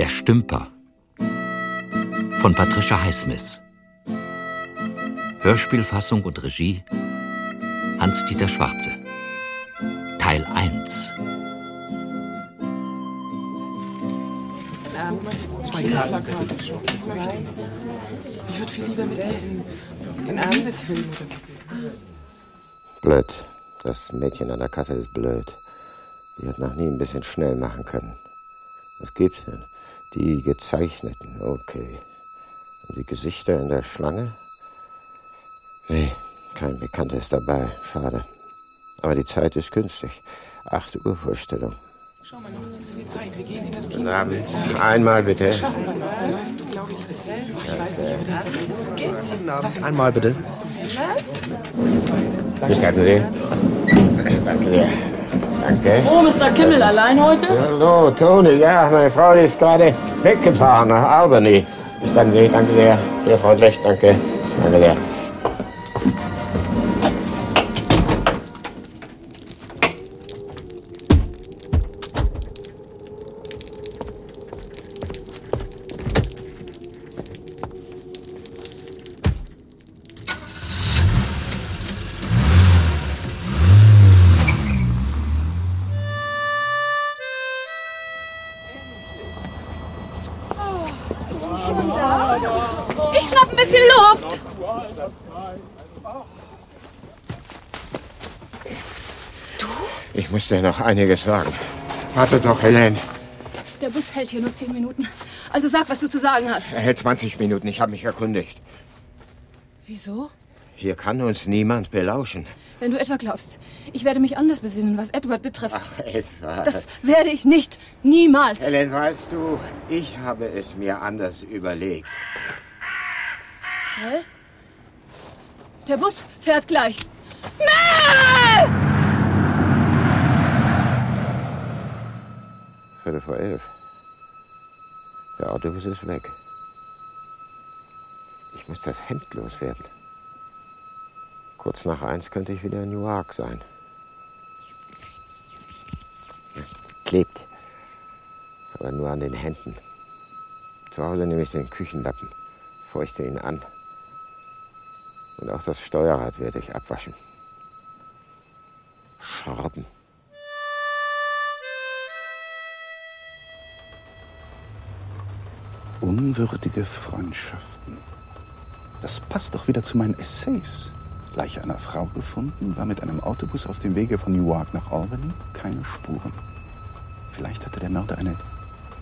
Der Stümper von Patricia Highsmith. Hörspielfassung und Regie Hans-Dieter Schwarze. Teil 1. Zwei Karten. Ich würde viel lieber mit dir in, in einen Liebesfilm oder so. Blöd. Das Mädchen an der Kasse ist blöd. Die hat noch nie ein bisschen schnell machen können. Was gibt's denn? Die gezeichneten, okay. Und die Gesichter in der Schlange? Nee, kein Bekannter ist dabei. Schade. Aber die Zeit ist günstig. 8 Uhr Vorstellung. Schau mal noch, es ist ein bisschen Zeit. Wir gehen in das Guten Kino. Abend. Einmal bitte. Schaffen wir noch. Da läuft, glaube ich, ich weiß nicht, ob das Lass uns Einmal bitte. Gestatten Sie. Danke sehr. Danke. Oh, Mr. Kimmel, allein heute? Hallo, Toni. Ja, meine Frau die ist gerade weggefahren nach Albany. Gestatten Sie. Danke sehr. Sehr freundlich. Danke. Danke sehr. Ich muss dir noch einiges sagen. Warte doch, Helene. Der Bus hält hier nur zehn Minuten. Also sag, was du zu sagen hast. Er hält 20 Minuten. Ich habe mich erkundigt. Wieso? Hier kann uns niemand belauschen. Wenn du etwa glaubst, ich werde mich anders besinnen, was Edward betrifft. Ach, etwa. Das werde ich nicht. Niemals. Helen, weißt du, ich habe es mir anders überlegt. Hä? Der Bus fährt gleich. Mel! Viertel vor elf. Der Autobus ist weg. Ich muss das Hemd loswerden. Kurz nach eins könnte ich wieder in Newark sein. Es klebt. Aber nur an den Händen. Zu Hause nehme ich den Küchenlappen, feuchte ihn an. Und auch das Steuerrad werde ich abwaschen. Scharben. Unwürdige Freundschaften. Das passt doch wieder zu meinen Essays. Leiche einer Frau gefunden, war mit einem Autobus auf dem Wege von Newark nach Albany. Keine Spuren. Vielleicht hatte der Mörder eine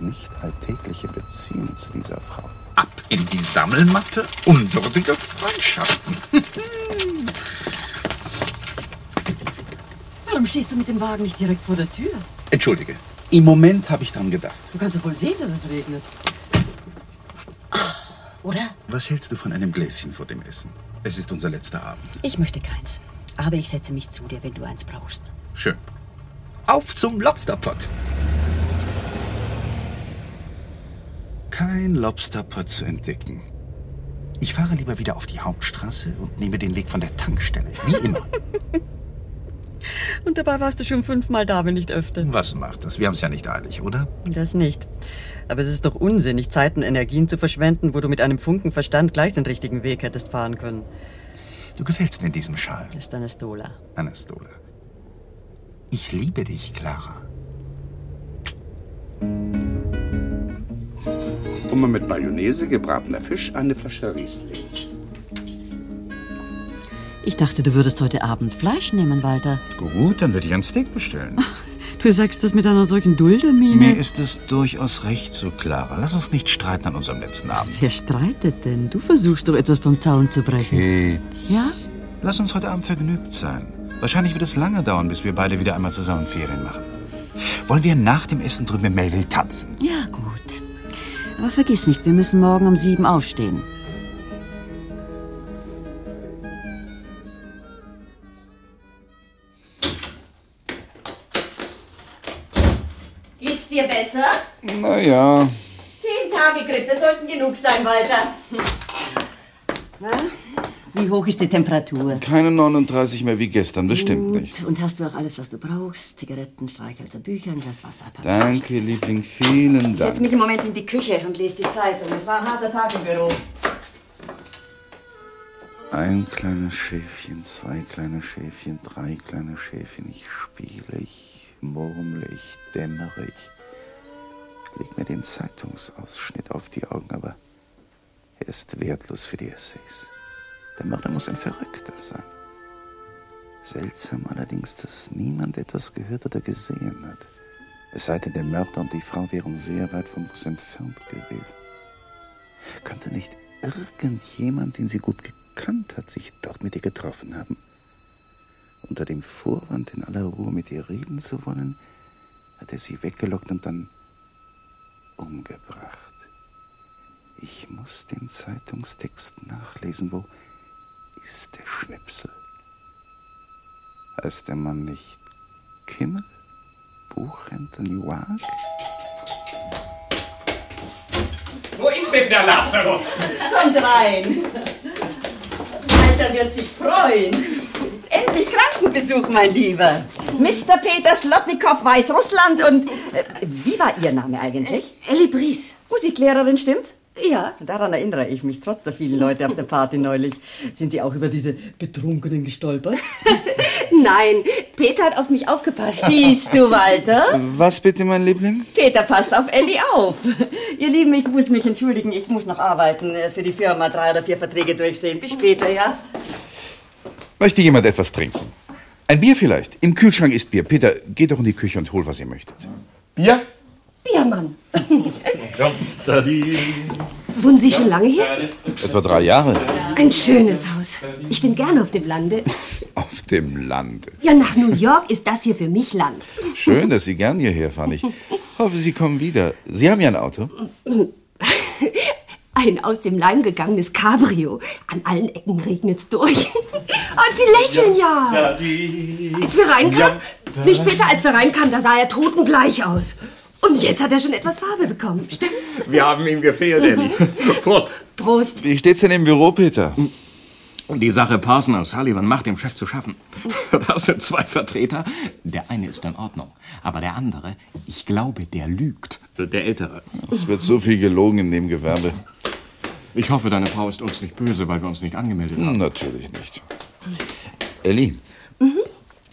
nicht alltägliche Beziehung zu dieser Frau. Ab in die Sammelmatte, unwürdige Freundschaften. Warum stehst du mit dem Wagen nicht direkt vor der Tür? Entschuldige, im Moment habe ich dran gedacht. Du kannst doch wohl sehen, dass es regnet. Oder? Was hältst du von einem Gläschen vor dem Essen? Es ist unser letzter Abend. Ich möchte keins. Aber ich setze mich zu dir, wenn du eins brauchst. Schön. Auf zum Lobsterpot. Kein Lobsterpot zu entdecken. Ich fahre lieber wieder auf die Hauptstraße und nehme den Weg von der Tankstelle. Wie immer. Und dabei warst du schon fünfmal da, wenn nicht öfter. Was macht das? Wir haben es ja nicht eilig, oder? Das nicht. Aber es ist doch unsinnig, Zeit und Energien zu verschwenden, wo du mit einem Funken Verstand gleich den richtigen Weg hättest fahren können. Du gefällst mir in diesem Schal, Ist eine Stola. Anastola. Ich liebe dich, Clara. Hummer mit Mayonnaise, gebratener Fisch, eine Flasche Riesling. Ich dachte, du würdest heute Abend Fleisch nehmen, Walter. Gut, dann würde ich ein Steak bestellen. Du sagst das mit einer solchen Duldermiene. Mir ist es durchaus recht so, Clara. Lass uns nicht streiten an unserem letzten Abend. Wer streitet denn? Du versuchst doch etwas vom Zaun zu brechen. Kate. Ja? Lass uns heute Abend vergnügt sein. Wahrscheinlich wird es lange dauern, bis wir beide wieder einmal zusammen Ferien machen. Wollen wir nach dem Essen drüben in Melville tanzen? Ja, gut. Aber vergiss nicht, wir müssen morgen um sieben aufstehen. Naja, Zehn Tage Grippe sollten genug sein, Walter. Na, Wie hoch ist die Temperatur? Keine 39 mehr wie gestern, bestimmt Gut. nicht. Und hast du auch alles, was du brauchst? Zigaretten, Streichhölzer, Bücher, ein Glas Wasser, Papier. Danke, Liebling, vielen Ich setz Dank. mich im Moment in die Küche und lese die Zeitung. Es war ein harter Tag im Büro. Ein kleines Schäfchen, zwei kleine Schäfchen, drei kleine Schäfchen. Ich spiele, ich murmle, ich dämmere, ich leg mir den Zeitungsausschnitt auf die Augen, aber er ist wertlos für die Essays. Der Mörder muss ein Verrückter sein. Seltsam allerdings, dass niemand etwas gehört oder gesehen hat. Es sei denn, der Mörder und die Frau wären sehr weit vom Bus entfernt gewesen. Könnte nicht irgendjemand, den sie gut gekannt hat, sich dort mit ihr getroffen haben? Unter dem Vorwand, in aller Ruhe mit ihr reden zu wollen, hat er sie weggelockt und dann umgebracht. Ich muss den Zeitungstext nachlesen. Wo ist der Schnipsel? Heißt der Mann nicht Kimmel? Buchhändler Newark? Wo ist denn der Lazarus? Kommt rein. Walter wird sich freuen. Endlich Krankenbesuch, mein Lieber. Mr. Peter Slotnikow, Weißrussland und... Äh, wie war Ihr Name eigentlich? Ellie Bries. Musiklehrerin, stimmt's? Ja. Daran erinnere ich mich, trotz der vielen Leute auf der Party neulich. Sind Sie auch über diese Betrunkenen gestolpert? Nein, Peter hat auf mich aufgepasst. Siehst du, Walter? Was bitte, mein Liebling? Peter passt auf Ellie auf. Ihr Lieben, ich muss mich entschuldigen, ich muss noch arbeiten, äh, für die Firma drei oder vier Verträge durchsehen. Bis später, ja? Möchte jemand etwas trinken? Ein Bier vielleicht? Im Kühlschrank ist Bier. Peter, geht doch in die Küche und hol, was ihr möchtet. Bier? Biermann. Wohnen Sie schon lange hier? Etwa drei Jahre. Ein schönes Haus. Ich bin gerne auf dem Lande. Auf dem Lande. Ja, nach New York ist das hier für mich Land. Schön, dass Sie gern hierher fahren. Ich hoffe, Sie kommen wieder. Sie haben ja ein Auto. Ein aus dem Leim gegangenes Cabrio. An allen Ecken regnet's durch. Und Sie lächeln ja. Als wir reinkamen, nicht später, als wir reinkamen, da sah er totengleich aus. Und jetzt hat er schon etwas Farbe bekommen. Stimmt's? Wir haben ihm gefehlt, Ellie. Prost. Prost. Wie steht's denn im Büro, Peter? Die Sache Parson Sullivan macht dem Chef zu schaffen. Das sind zwei Vertreter. Der eine ist in Ordnung, aber der andere, ich glaube, der lügt. Der Ältere. Es wird so viel gelogen in dem Gewerbe. Ich hoffe, deine Frau ist uns nicht böse, weil wir uns nicht angemeldet haben. Natürlich nicht. Ellie,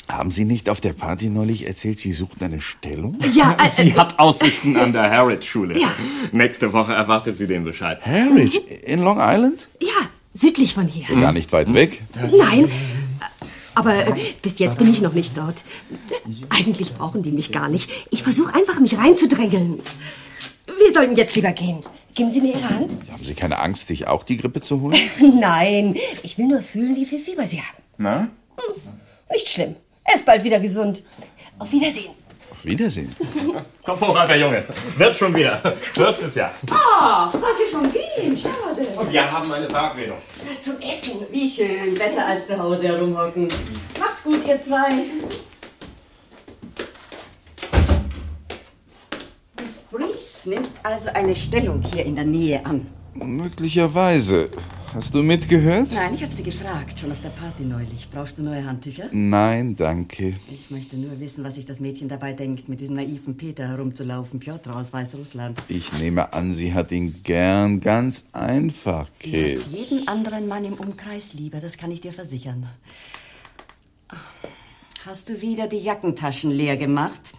haben Sie nicht auf der Party neulich erzählt, Sie suchten eine Stellung? Ja, äh, Sie hat Aussichten an der Harwich-Schule. Ja. Nächste Woche erwartet sie den Bescheid. Harwich, in Long Island? ja, südlich von hier. Gar nicht weit weg. Nein, aber äh, bis jetzt bin ich noch nicht dort. Eigentlich brauchen die mich gar nicht. Ich versuche einfach, mich reinzudrängeln. Wir sollten jetzt lieber gehen. Geben Sie mir Ihre Hand? Haben Sie keine Angst, sich auch die Grippe zu holen? Nein, ich will nur fühlen, wie viel Fieber Sie haben. Na? Nicht schlimm. Er ist bald wieder gesund. Auf Wiedersehen. Auf Wiedersehen. Komm voran, der Junge. Wird schon wieder. Wirst es ja. Ah, wollt ihr schon gehen? Schade. Und wir haben eine Verabredung. Zum Essen. Wie schön, besser als zu Hause herumhocken. Macht's gut, ihr zwei. Miss Breeze nimmt also eine Stellung hier in der Nähe an. Möglicherweise. Hast du mitgehört? Nein, ich habe sie gefragt, schon auf der Party neulich. Brauchst du neue Handtücher? Nein, danke. Ich möchte nur wissen, was sich das Mädchen dabei denkt, mit diesem naiven Peter herumzulaufen. Piotr aus Weißrussland. Ich nehme an, sie hat ihn gern ganz einfach, Sie Kate. hat jeden anderen Mann im Umkreis lieber, das kann ich dir versichern. Hast du wieder die Jackentaschen leer gemacht?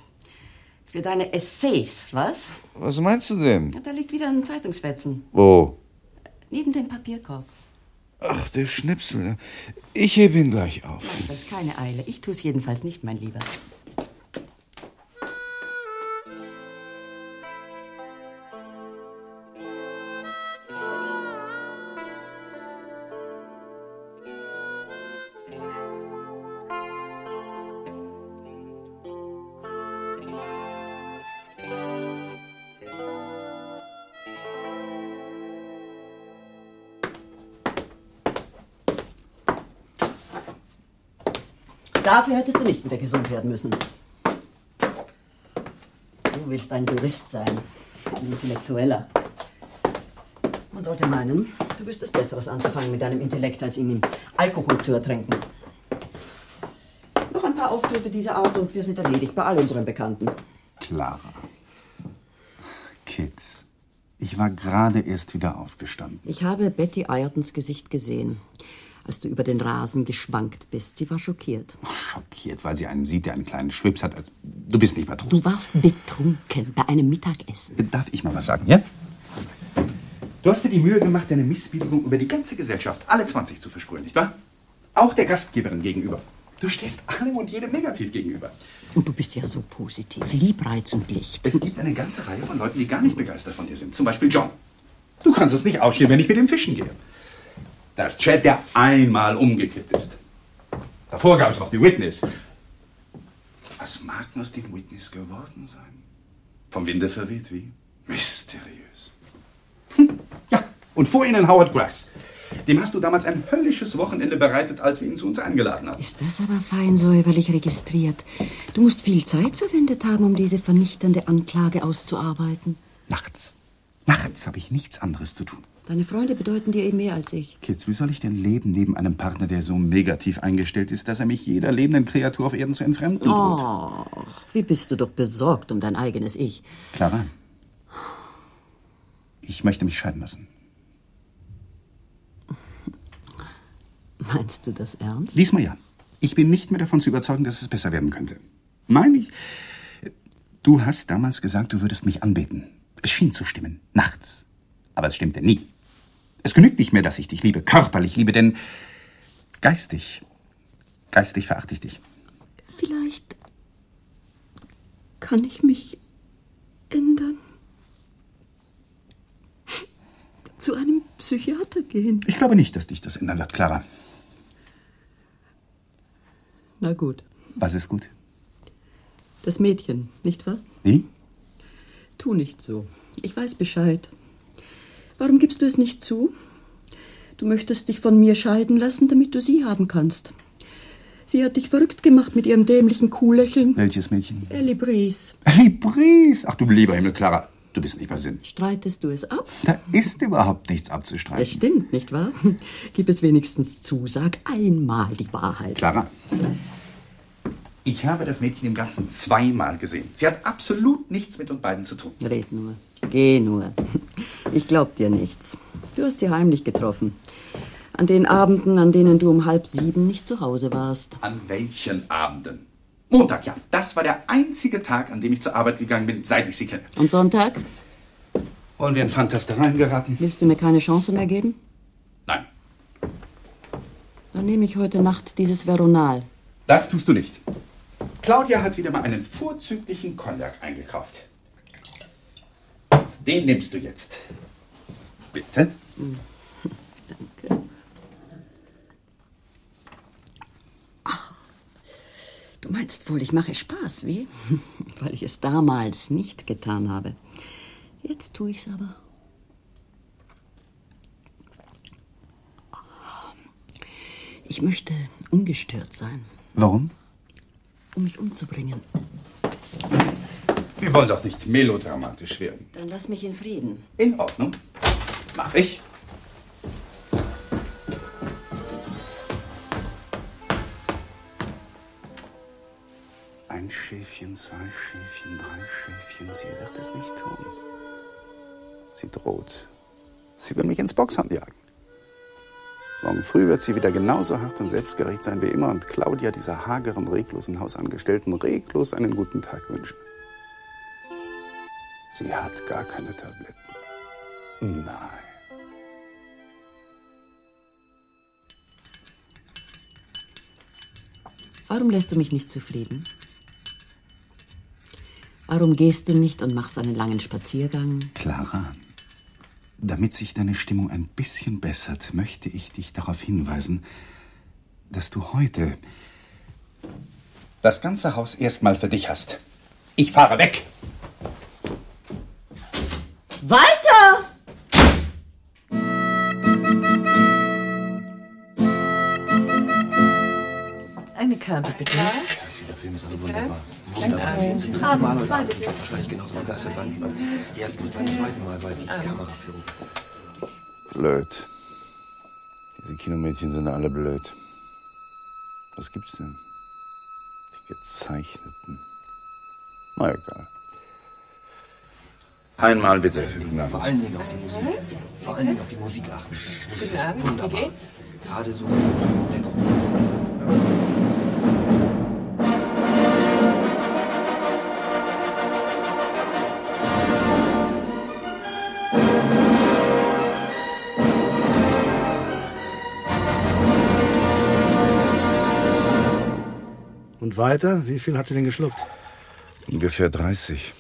Für deine Essays, was? Was meinst du denn? Da liegt wieder ein Zeitungsfetzen. Wo? Neben dem Papierkorb. Ach, der Schnipsel. Ich hebe ihn gleich auf. Das ist keine Eile. Ich tue es jedenfalls nicht, mein Lieber. Dafür hättest du nicht wieder gesund werden müssen. Du willst ein Jurist sein, ein Intellektueller. Man sollte meinen, Du wüsstest Besseres anzufangen mit deinem Intellekt, als ihn in Alkohol zu ertränken. Noch ein paar Auftritte dieser Art und wir sind erledigt bei all unseren Bekannten. Clara. Kids. Ich war gerade erst wieder aufgestanden. Ich habe Betty Ayrtons Gesicht gesehen, als du über den Rasen geschwankt bist. Sie war schockiert. Oh, schockiert, weil sie einen sieht, der einen kleinen Schwips hat. Du bist nicht Matrose. Du warst betrunken bei einem Mittagessen. Darf ich mal was sagen, ja? Du hast dir die Mühe gemacht, deine Missbilligung über die ganze Gesellschaft, alle 20 zu versprühen, nicht wahr? Auch der Gastgeberin gegenüber. Du stehst allem und jedem negativ gegenüber. Und du bist ja so positiv, Liebreiz und Licht. Es gibt eine ganze Reihe von Leuten, die gar nicht begeistert von dir sind. Zum Beispiel John. Du kannst es nicht ausstehen, wenn ich mit dem Fischen gehe. Da ist Chad, der einmal umgekippt ist. Davor gab es noch die Witness. Was mag nur aus dem Witness geworden sein? Vom Winde verweht wie? Mysteriös. Hm, ja, und vor ihnen Howard Grass. Dem hast du damals ein höllisches Wochenende bereitet, als wir ihn zu uns eingeladen haben. Ist das aber fein säuberlich registriert. Du musst viel Zeit verwendet haben, um diese vernichtende Anklage auszuarbeiten. Nachts. Nachts habe ich nichts anderes zu tun. Deine Freunde bedeuten dir eben mehr als ich. Kids, wie soll ich denn leben neben einem Partner, der so negativ eingestellt ist, dass er mich jeder lebenden Kreatur auf Erden zu entfremden droht? Oh, wie bist du doch besorgt um dein eigenes Ich. Clara, ich möchte mich scheiden lassen. Meinst du das ernst? Diesmal ja. Ich bin nicht mehr davon zu überzeugen, dass es besser werden könnte. Meine ich. Du hast damals gesagt, du würdest mich anbeten. Es schien zu stimmen. Nachts. Aber es stimmte nie. Es genügt nicht mehr, dass ich dich liebe, körperlich liebe, denn geistig, geistig verachte ich dich. Vielleicht kann ich mich ändern. Zu einem Psychiater gehen. Ich glaube nicht, dass dich das ändern wird, Clara. Na gut. Was ist gut? Das Mädchen, nicht wahr? Wie? Tu nicht so. Ich weiß Bescheid. Warum gibst du es nicht zu? Du möchtest dich von mir scheiden lassen, damit du sie haben kannst. Sie hat dich verrückt gemacht mit ihrem dämlichen Kuhlächeln. Welches Mädchen? Ellie Breeze. Ellie Breeze? Ach du lieber Himmel, Clara. Du bist nicht bei Sinn. Streitest du es ab? Da ist überhaupt nichts abzustreiten. Es stimmt, nicht wahr? Gib es wenigstens zu. Sag einmal die Wahrheit. Clara, ich habe das Mädchen im Ganzen zweimal gesehen. Sie hat absolut nichts mit uns beiden zu tun. Red nur. Geh nur. Ich glaub dir nichts. Du hast sie heimlich getroffen. An den Abenden, an denen du um halb sieben nicht zu Hause warst. An welchen Abenden? Montag, ja. Das war der einzige Tag, an dem ich zur Arbeit gegangen bin, seit ich sie kenne. Und Sonntag? Wollen wir in Fantastereien geraten? Willst du mir keine Chance mehr geben? Nein. Dann nehme ich heute Nacht dieses Veronal. Das tust du nicht. Claudia hat wieder mal einen vorzüglichen Cognac eingekauft. Den nimmst du jetzt. Bitte. Danke. Du meinst wohl, ich mache Spaß, wie? Weil ich es damals nicht getan habe. Jetzt tue ich's aber. Ich möchte ungestört sein, Warum? um mich umzubringen. Wir wollen doch nicht melodramatisch werden. Dann lass mich in Frieden. In Ordnung. Mach ich. Ein Schäfchen, zwei Schäfchen, drei Schäfchen. Sie wird es nicht tun. Sie droht. Sie will mich ins Boxhand jagen. Morgen früh wird sie wieder genauso hart und selbstgerecht sein wie immer und Claudia, dieser hageren, reglosen Hausangestellten, reglos einen guten Tag wünschen. Sie hat gar keine Tabletten. Nein. Warum lässt du mich nicht zufrieden? Warum gehst du nicht und machst einen langen Spaziergang? Clara, damit sich deine Stimmung ein bisschen bessert, möchte ich dich darauf hinweisen, dass du heute das ganze Haus erstmal für dich hast. Ich fahre weg. Walter! Eine Karte, bitte. Der Film ist alle wunderbar. Wunderbar. Sie sind Ah, zwei, bitte. wahrscheinlich genauso begeistert sein wie beim ersten und beim zweiten Mal, weil die Kameraführung. Blöd. Die Kinomädchen sind alle blöd. Was gibt's denn? Die gezeichneten. Na egal. Einmal bitte. Vor allen Dingen auf die Musik. Vor allen Dingen auf die Musik achten. Musik Guten Abend, ist wunderbar. wie geht's? Gerade so im letzten Und weiter? Wie viel hat sie denn geschluckt? Ungefähr 30.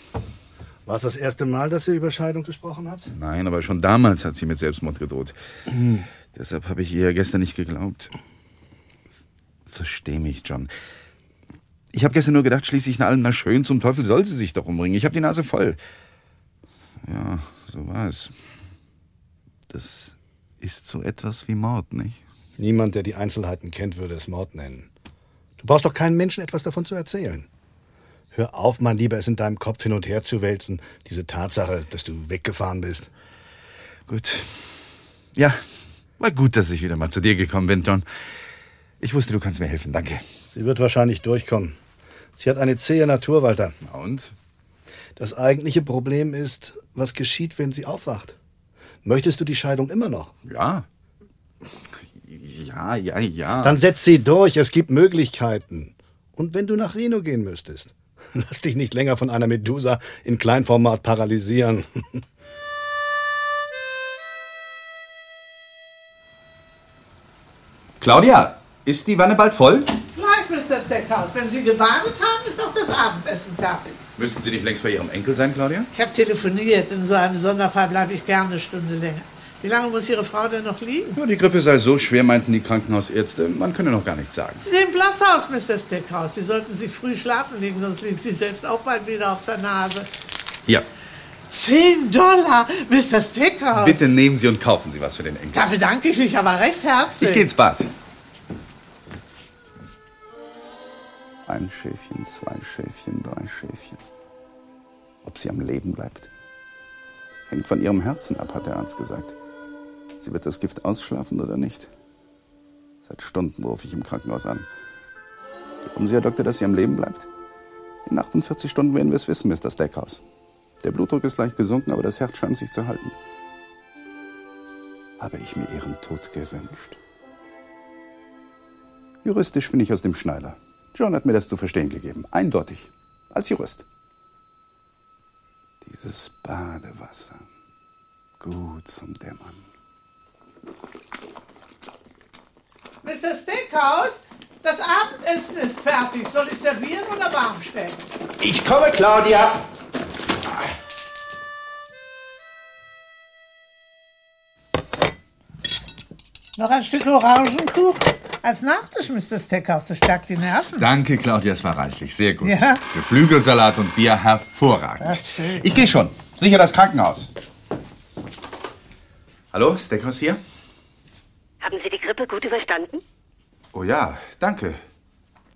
War es das erste Mal, dass ihr über Scheidung gesprochen habt? Nein, aber schon damals hat sie mit Selbstmord gedroht. Deshalb habe ich ihr gestern nicht geglaubt. Versteh mich, John. Ich habe gestern nur gedacht, schließlich nach allem na schön, zum Teufel soll sie sich doch umbringen. Ich habe die Nase voll. Ja, so war es. Das ist so etwas wie Mord, nicht? Niemand, der die Einzelheiten kennt, würde es Mord nennen. Du brauchst doch keinen Menschen etwas davon zu erzählen. Hör auf, mein Lieber, es in deinem Kopf hin und her zu wälzen, diese Tatsache, dass du weggefahren bist. Gut. Ja, war gut, dass ich wieder mal zu dir gekommen bin, John. Ich wusste, du kannst mir helfen, danke. Sie wird wahrscheinlich durchkommen. Sie hat eine zähe Natur, Walter. Und? Das eigentliche Problem ist, was geschieht, wenn sie aufwacht? Möchtest du die Scheidung immer noch? Ja. Ja, ja, ja. Dann setz sie durch, es gibt Möglichkeiten. Und wenn du nach Reno gehen müsstest, lass dich nicht länger von einer Medusa in Kleinformat paralysieren. Claudia, ist die Wanne bald voll? Gleich, Mr. Steckhaus. Wenn Sie gebadet haben, ist auch das Abendessen fertig. Müssten Sie nicht längst bei Ihrem Enkel sein, Claudia? Ich habe telefoniert. In so einem Sonderfall bleibe ich gerne eine Stunde länger. Wie lange muss Ihre Frau denn noch liegen? Ja, die Grippe sei so schwer, meinten die Krankenhausärzte. Man könne noch gar nichts sagen. Sie sehen blass aus, Mr. Steckhaus. Sie sollten sich früh schlafen legen, sonst liegen Sie selbst auch bald wieder auf der Nase. Ja, Zehn Dollar, Mr. Steckhaus. bitte nehmen Sie und kaufen Sie was für den Enkel. Da bedanke ich mich aber recht herzlich. Ich gehe ins Bad. Ein Schäfchen, zwei Schäfchen, drei Schäfchen. Ob sie am Leben bleibt, hängt von ihrem Herzen ab, hat der Arzt gesagt. Sie wird das Gift ausschlafen oder nicht. Seit Stunden rufe ich im Krankenhaus an. Glauben Sie, Herr Doktor, dass sie am Leben bleibt? In 48 Stunden werden wir es wissen, Mr. Stackhouse. Der Blutdruck ist leicht gesunken, aber das Herz scheint sich zu halten. Habe ich mir ihren Tod gewünscht? Juristisch bin ich aus dem Schneider. John hat mir das zu verstehen gegeben. Eindeutig. Als Jurist. Dieses Badewasser. Gut zum Dämmern. Mr. Steakhouse, das Abendessen ist fertig. Soll ich servieren oder warm stellen? Ich komme, Claudia. Noch ein Stück Orangenkuchen? Als Nachtisch, Mr. Steakhouse, das stärkt die Nerven. Danke, Claudia, es war reichlich. Sehr gut. Ja. Geflügelsalat und Bier hervorragend. Ich gehe schon. Sicher das Krankenhaus. Hallo, Steakhouse hier? Haben Sie die Grippe gut überstanden? Oh ja, danke.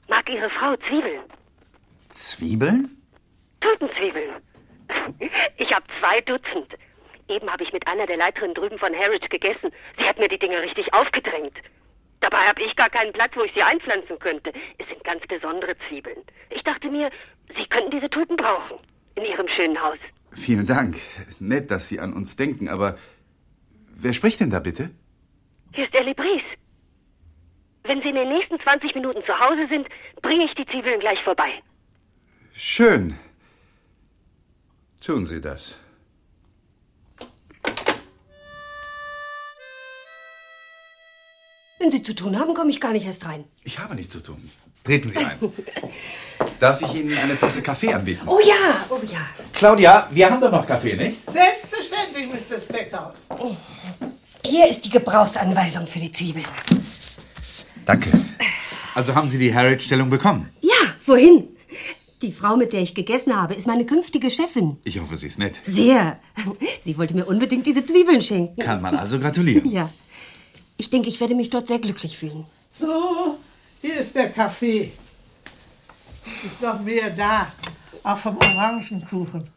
Mag Ihre Frau Zwiebeln? Zwiebeln? Totenzwiebeln. Ich habe zwei Dutzend. Eben habe ich mit einer der Leiterinnen drüben von Harwich gegessen. Sie hat mir die Dinger richtig aufgedrängt. Dabei habe ich gar keinen Platz, wo ich sie einpflanzen könnte. Es sind ganz besondere Zwiebeln. Ich dachte mir, Sie könnten diese Tulpen brauchen. In Ihrem schönen Haus. Vielen Dank. Nett, dass Sie an uns denken, aber wer spricht denn da bitte? Hier ist Ellie Bries. Wenn Sie in den nächsten 20 Minuten zu Hause sind, bringe ich die Zwiebeln gleich vorbei. Schön. Tun Sie das. Wenn Sie zu tun haben, komme ich gar nicht erst rein. Ich habe nichts zu tun. Treten Sie ein. Darf ich Ihnen eine Tasse Kaffee anbieten? Oh ja, oh ja. Claudia, wir haben doch noch Kaffee, nicht? Selbstverständlich, Mr. Steakhouse. Hier ist die Gebrauchsanweisung für die Zwiebeln. Danke. Also haben Sie die Harriet-Stellung bekommen? Ja, wohin? Die Frau, mit der ich gegessen habe, ist meine künftige Chefin. Ich hoffe, sie ist nett. Sehr. Sie wollte mir unbedingt diese Zwiebeln schenken. Kann man also gratulieren. Ja. Ich denke, ich werde mich dort sehr glücklich fühlen. So, hier ist der Kaffee. Ist noch mehr da. Auch vom Orangenkuchen.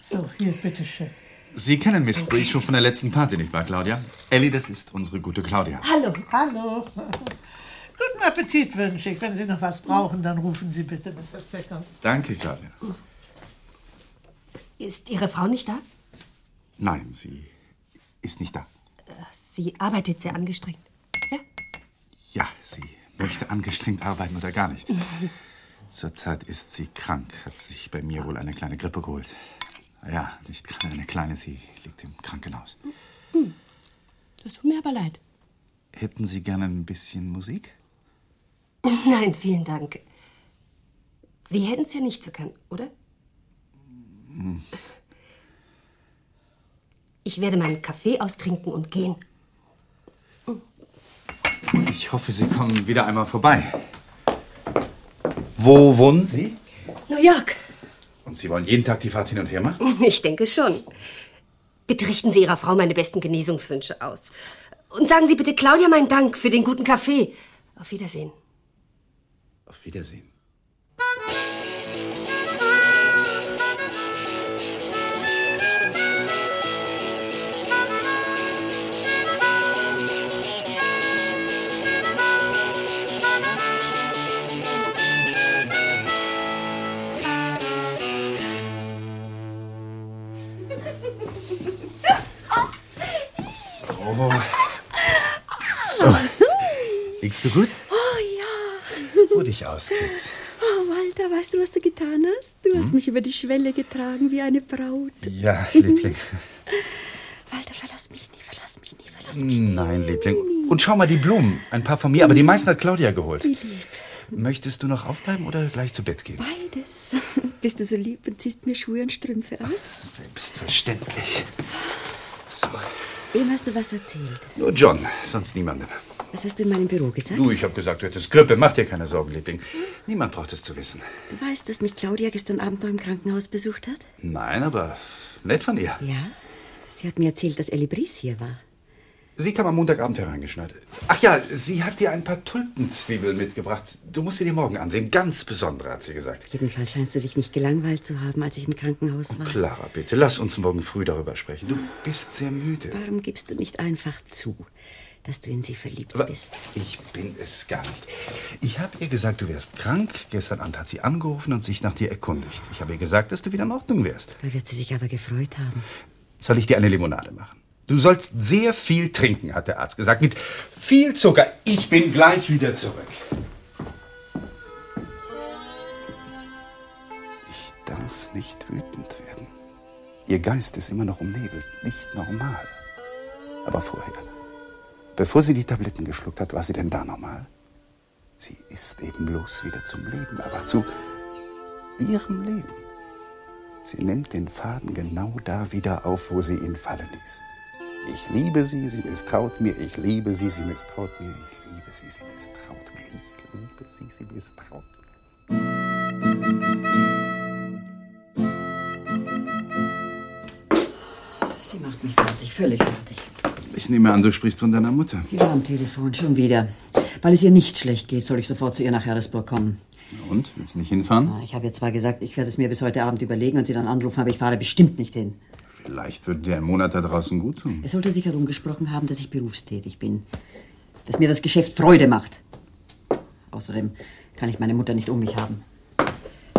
So, hier, bitteschön. Sie kennen Miss Bree schon von der letzten Party, nicht wahr, Claudia? Ellie, das ist unsere gute Claudia. Hallo. Hallo. Guten Appetit wünsche ich. Wenn Sie noch was brauchen, dann rufen Sie bitte Mr. Steckhaus. Danke, Claudia. Ist Ihre Frau nicht da? Nein, sie ist nicht da. Sie arbeitet sehr angestrengt. Ja, sie möchte angestrengt arbeiten oder gar nicht. Zurzeit ist sie krank, hat sich bei mir wohl eine kleine Grippe geholt. Ja, nicht gerade eine kleine, sie liegt im Krankenhaus. Hm. Das tut mir aber leid. Hätten Sie gerne ein bisschen Musik? Nein, vielen Dank. Sie hätten es ja nicht so gern, oder? Hm. Ich werde meinen Kaffee austrinken und gehen. Ich hoffe, Sie kommen wieder einmal vorbei. Wo wohnen Sie? New York. Und Sie wollen jeden Tag die Fahrt hin und her machen? Ich denke schon. Bitte richten Sie Ihrer Frau meine besten Genesungswünsche aus. Und sagen Sie bitte Claudia meinen Dank für den guten Kaffee. Auf Wiedersehen. Auf Wiedersehen. So. So. Liegst du gut? Oh ja. Ruh dich aus, Kids. Oh, Walter, weißt du, was du getan hast? Du hast mich über die Schwelle getragen wie eine Braut. Ja, Liebling. Walter, verlass mich nie, verlass mich nie, verlass mich nie. Nein, Liebling. Und schau mal, die Blumen. Ein paar von mir, aber die meisten hat Claudia geholt. Wie lieb. Möchtest du noch aufbleiben oder gleich zu Bett gehen? Beides. Bist du so lieb und ziehst mir Schuhe und Strümpfe aus? Selbstverständlich. So. Wem hast du was erzählt? Nur John, sonst niemandem. Was hast du in meinem Büro gesagt? Du, ich habe gesagt, du hättest Grippe. Mach dir keine Sorgen, Liebling. Niemand braucht es zu wissen. Du weißt, dass mich Claudia gestern Abend noch im Krankenhaus besucht hat? Nein, aber nett von ihr. Ja. Sie hat mir erzählt, dass Ellie Bries hier war. Sie kam am Montagabend hereingeschneit. Ach ja, sie hat dir ein paar Tulpenzwiebeln mitgebracht. Du musst sie dir morgen ansehen. Ganz besondere, hat sie gesagt. Jedenfalls scheinst du dich nicht gelangweilt zu haben, als ich im Krankenhaus war. Clara, bitte, lass uns morgen früh darüber sprechen. Du bist sehr müde. Warum gibst du nicht einfach zu, dass du in sie verliebt Aber bist? Ich bin es gar nicht. Ich habe ihr gesagt, du wärst krank. Gestern Abend hat sie angerufen und sich nach dir erkundigt. Ich habe ihr gesagt, dass du wieder in Ordnung wärst. Da wird sie sich aber gefreut haben. Soll ich dir eine Limonade machen? Du sollst sehr viel trinken, hat der Arzt gesagt. Mit viel Zucker. Ich bin gleich wieder zurück. Ich darf nicht wütend werden. Ihr Geist ist immer noch umnebelt, nicht normal. Aber vorher, bevor sie die Tabletten geschluckt hat, war sie denn da normal? Sie ist eben bloß wieder zum Leben erwacht, zu ihrem Leben. Sie nimmt den Faden genau da wieder auf, wo sie ihn fallen ließ. Ich liebe sie, sie misstraut mir, ich liebe sie, sie misstraut mir, ich liebe sie, sie misstraut mir, ich liebe sie, sie misstraut mir. Sie macht mich fertig, völlig fertig. Ich nehme an, du sprichst von deiner Mutter. Sie war am Telefon, schon wieder. Weil es ihr nicht schlecht geht, soll ich sofort zu ihr nach Harrisburg kommen. Und? Willst du nicht hinfahren? Ich habe ihr zwar gesagt, ich werde es mir bis heute Abend überlegen und sie dann anrufen, aber ich fahre bestimmt nicht hin. Vielleicht würde dir ein Monat da draußen gut tun. Es sollte sich herumgesprochen haben, dass ich berufstätig bin. Dass mir das Geschäft Freude macht. Außerdem kann ich meine Mutter nicht um mich haben.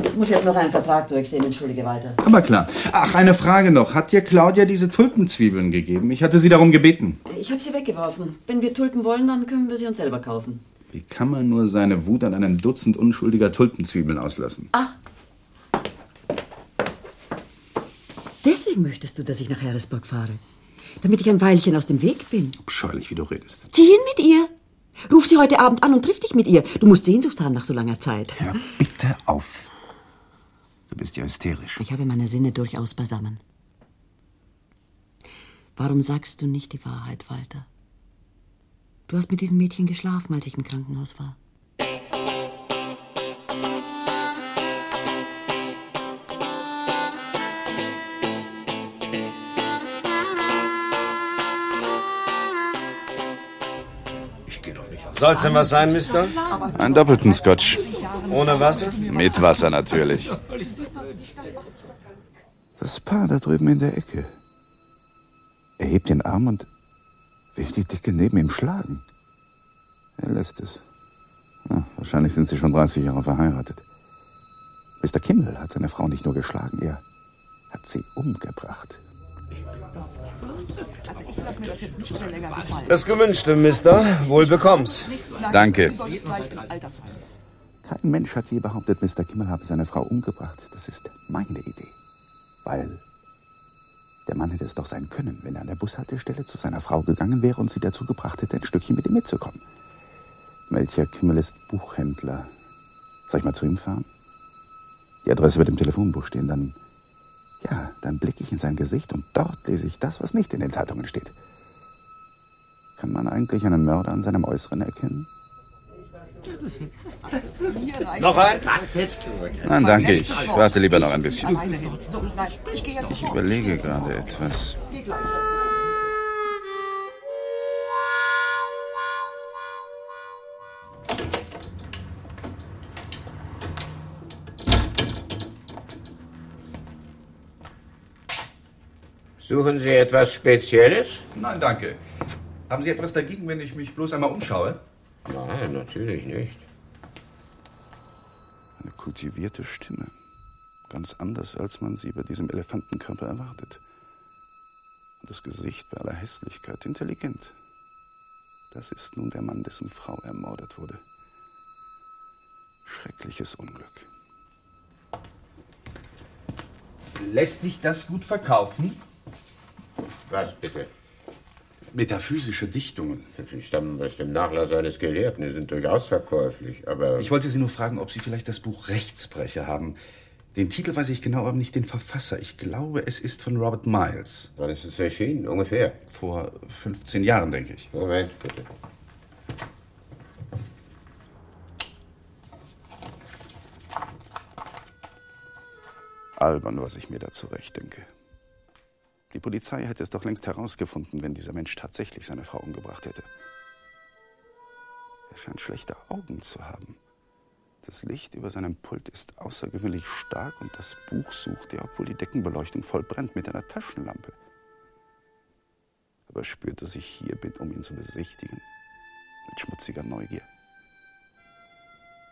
Ich muss jetzt noch einen Vertrag durchsehen, entschuldige Walter. Aber klar. Ach, eine Frage noch. Hat dir Claudia diese Tulpenzwiebeln gegeben? Ich hatte sie darum gebeten. Ich habe sie weggeworfen. Wenn wir Tulpen wollen, dann können wir sie uns selber kaufen. Wie kann man nur seine Wut an einem Dutzend unschuldiger Tulpenzwiebeln auslassen? Deswegen möchtest du, dass ich nach Harrisburg fahre. Damit ich ein Weilchen aus dem Weg bin. Abscheulich, wie du redest. Zieh hin mit ihr. Ruf sie heute Abend an und triff dich mit ihr. Du musst Sehnsucht haben nach so langer Zeit. Hör bitte auf. Du bist ja hysterisch. Ich habe meine Sinne durchaus beisammen. Warum sagst du nicht die Wahrheit, Walter? Du hast mit diesem Mädchen geschlafen, als ich im Krankenhaus war. Soll's denn was sein, Mister? Einen doppelten Scotch. Ohne Wasser? Mit Wasser natürlich. Das Paar da drüben in der Ecke. Er hebt den Arm und will die Dicke neben ihm schlagen. Er lässt es. Ja, wahrscheinlich sind sie schon 30 Jahre verheiratet. Mr. Kimmel hat seine Frau nicht nur geschlagen, er hat sie umgebracht. Also ich lasse mir das jetzt nicht mehr länger gefallen. Das Gewünschte, Mister. Wohl bekomm's. Danke. Kein Mensch hat je behauptet, Mr. Kimmel habe seine Frau umgebracht. Das ist meine Idee. Weil der Mann hätte es doch sein können, wenn er an der Bushaltestelle zu seiner Frau gegangen wäre und sie dazu gebracht hätte, ein Stückchen mit ihm mitzukommen. Melchior Kimmel ist Buchhändler. Soll ich mal zu ihm fahren? Die Adresse wird im Telefonbuch stehen, dann. Ja, dann blicke ich in sein Gesicht und dort lese ich das, was nicht in den Zeitungen steht. Kann man eigentlich einen Mörder an seinem Äußeren erkennen? Noch ein? Was hättest du? Nein, danke. Ich warte lieber noch ein bisschen. Ich überlege gerade etwas. Suchen Sie etwas Spezielles? Nein, danke. Haben Sie etwas dagegen, wenn ich mich bloß einmal umschaue? Nein, natürlich nicht. Eine kultivierte Stimme. Ganz anders, als man sie bei diesem Elefantenkörper erwartet. Und das Gesicht bei aller Hässlichkeit intelligent. Das ist nun der Mann, dessen Frau ermordet wurde. Schreckliches Unglück. Lässt sich das gut verkaufen? Was bitte? Metaphysische Dichtungen. Sie stammen aus dem Nachlass eines Gelehrten, die sind durchaus verkäuflich, aber... Ich wollte Sie nur fragen, ob Sie vielleicht das Buch Rechtsbrecher haben. Den Titel weiß ich genau, aber nicht den Verfasser. Ich glaube, es ist von Robert Miles. Wann ist es erschienen, ungefähr? Vor 15 Jahren, denke ich. Moment, bitte. Albern, was ich mir da zurechtdenke. Die Polizei hätte es doch längst herausgefunden, wenn dieser Mensch tatsächlich seine Frau umgebracht hätte. Er scheint schlechte Augen zu haben. Das Licht über seinem Pult ist außergewöhnlich stark und das Buch sucht er, obwohl die Deckenbeleuchtung voll brennt, mit einer Taschenlampe. Aber spürt, dass ich hier bin, um ihn zu besichtigen, mit schmutziger Neugier.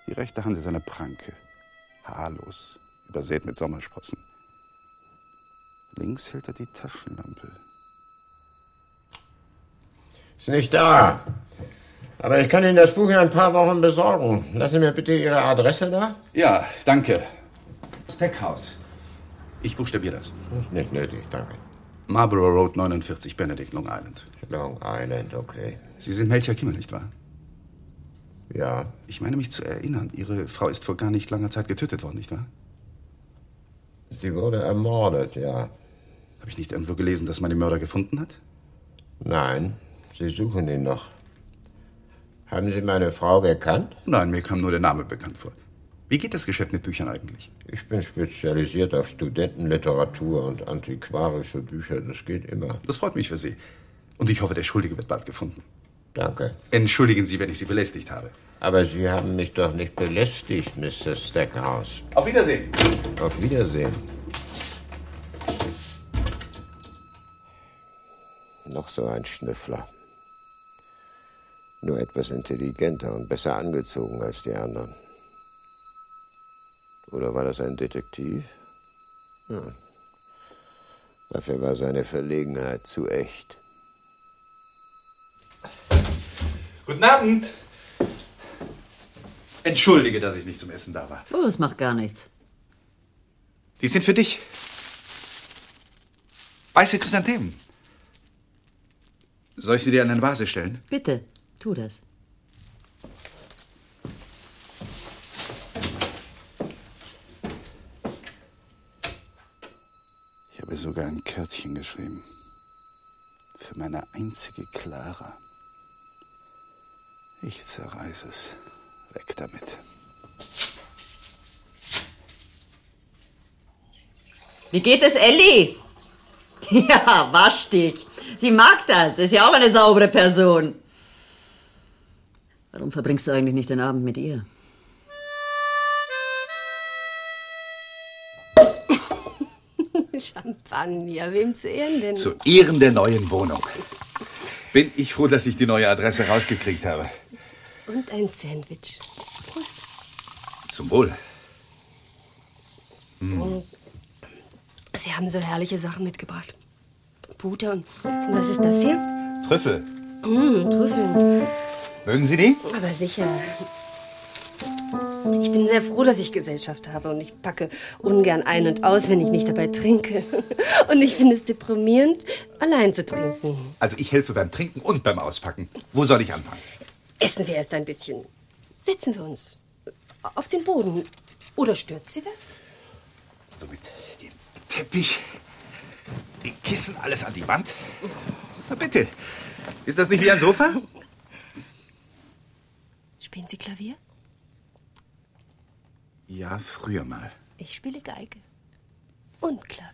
Die rechte Hand ist eine Pranke, haarlos, übersät mit Sommersprossen. Links hält er die Taschenlampe. Ist nicht da. Aber ich kann Ihnen das Buch in ein paar Wochen besorgen. Lassen Sie mir bitte Ihre Adresse da. Ja, danke. Steakhouse. Ich buchstabiere das. Ist nicht nötig, danke. Marlborough Road 49, Benedict, Long Island. Long Island, okay. Sie sind Melchior Kimmel, nicht wahr? Ja. Ich meine mich zu erinnern, Ihre Frau ist vor gar nicht langer Zeit getötet worden, nicht wahr? Sie wurde ermordet, ja. Habe ich nicht irgendwo gelesen, dass man den Mörder gefunden hat? Nein, Sie suchen ihn noch. Haben Sie meine Frau gekannt? Nein, mir kam nur der Name bekannt vor. Wie geht das Geschäft mit Büchern eigentlich? Ich bin spezialisiert auf Studentenliteratur und antiquarische Bücher. Das geht immer. Das freut mich für Sie. Und ich hoffe, der Schuldige wird bald gefunden. Danke. Entschuldigen Sie, wenn ich Sie belästigt habe. Aber Sie haben mich doch nicht belästigt, Mr. Stackhouse. Auf Wiedersehen. Auf Wiedersehen. Noch so ein Schnüffler. Nur etwas intelligenter und besser angezogen als die anderen. Oder war das ein Detektiv? Ja. Dafür war seine Verlegenheit zu echt. Guten Abend. Entschuldige, dass ich nicht zum Essen da war. Oh, das macht gar nichts. Die sind für dich. Weiße Chrysanthemen. Soll ich sie dir an eine Vase stellen? Bitte, tu das. Ich habe sogar ein Kärtchen geschrieben. Für meine einzige Clara. Ich zerreiß es. Weg damit. Wie geht es Elli? Ja, wasch dich. Sie mag das. Ist ja auch eine saubere Person. Warum verbringst du eigentlich nicht den Abend mit ihr? Champagner, wem zu Ehren denn? Zu Ehren der neuen Wohnung. Bin ich froh, dass ich die neue Adresse rausgekriegt habe. Und ein Sandwich. Prost. Zum Wohl. Mm. Sie haben so herrliche Sachen mitgebracht. Pute und, und was ist das hier? Trüffel. Mm, Trüffeln. Mögen Sie die? Aber sicher. Ich bin sehr froh, dass ich Gesellschaft habe und ich packe ungern ein und aus, wenn ich nicht dabei trinke. Und ich finde es deprimierend, allein zu trinken. Also ich helfe beim Trinken und beim Auspacken. Wo soll ich anfangen? Essen wir erst ein bisschen. Setzen wir uns auf den Boden. Oder stört Sie das? So mit dem Teppich, den Kissen, alles an die Wand. Na bitte. Ist das nicht wie ein Sofa? Spielen Sie Klavier? Ja, früher mal. Ich spiele Geige. Und Klavier.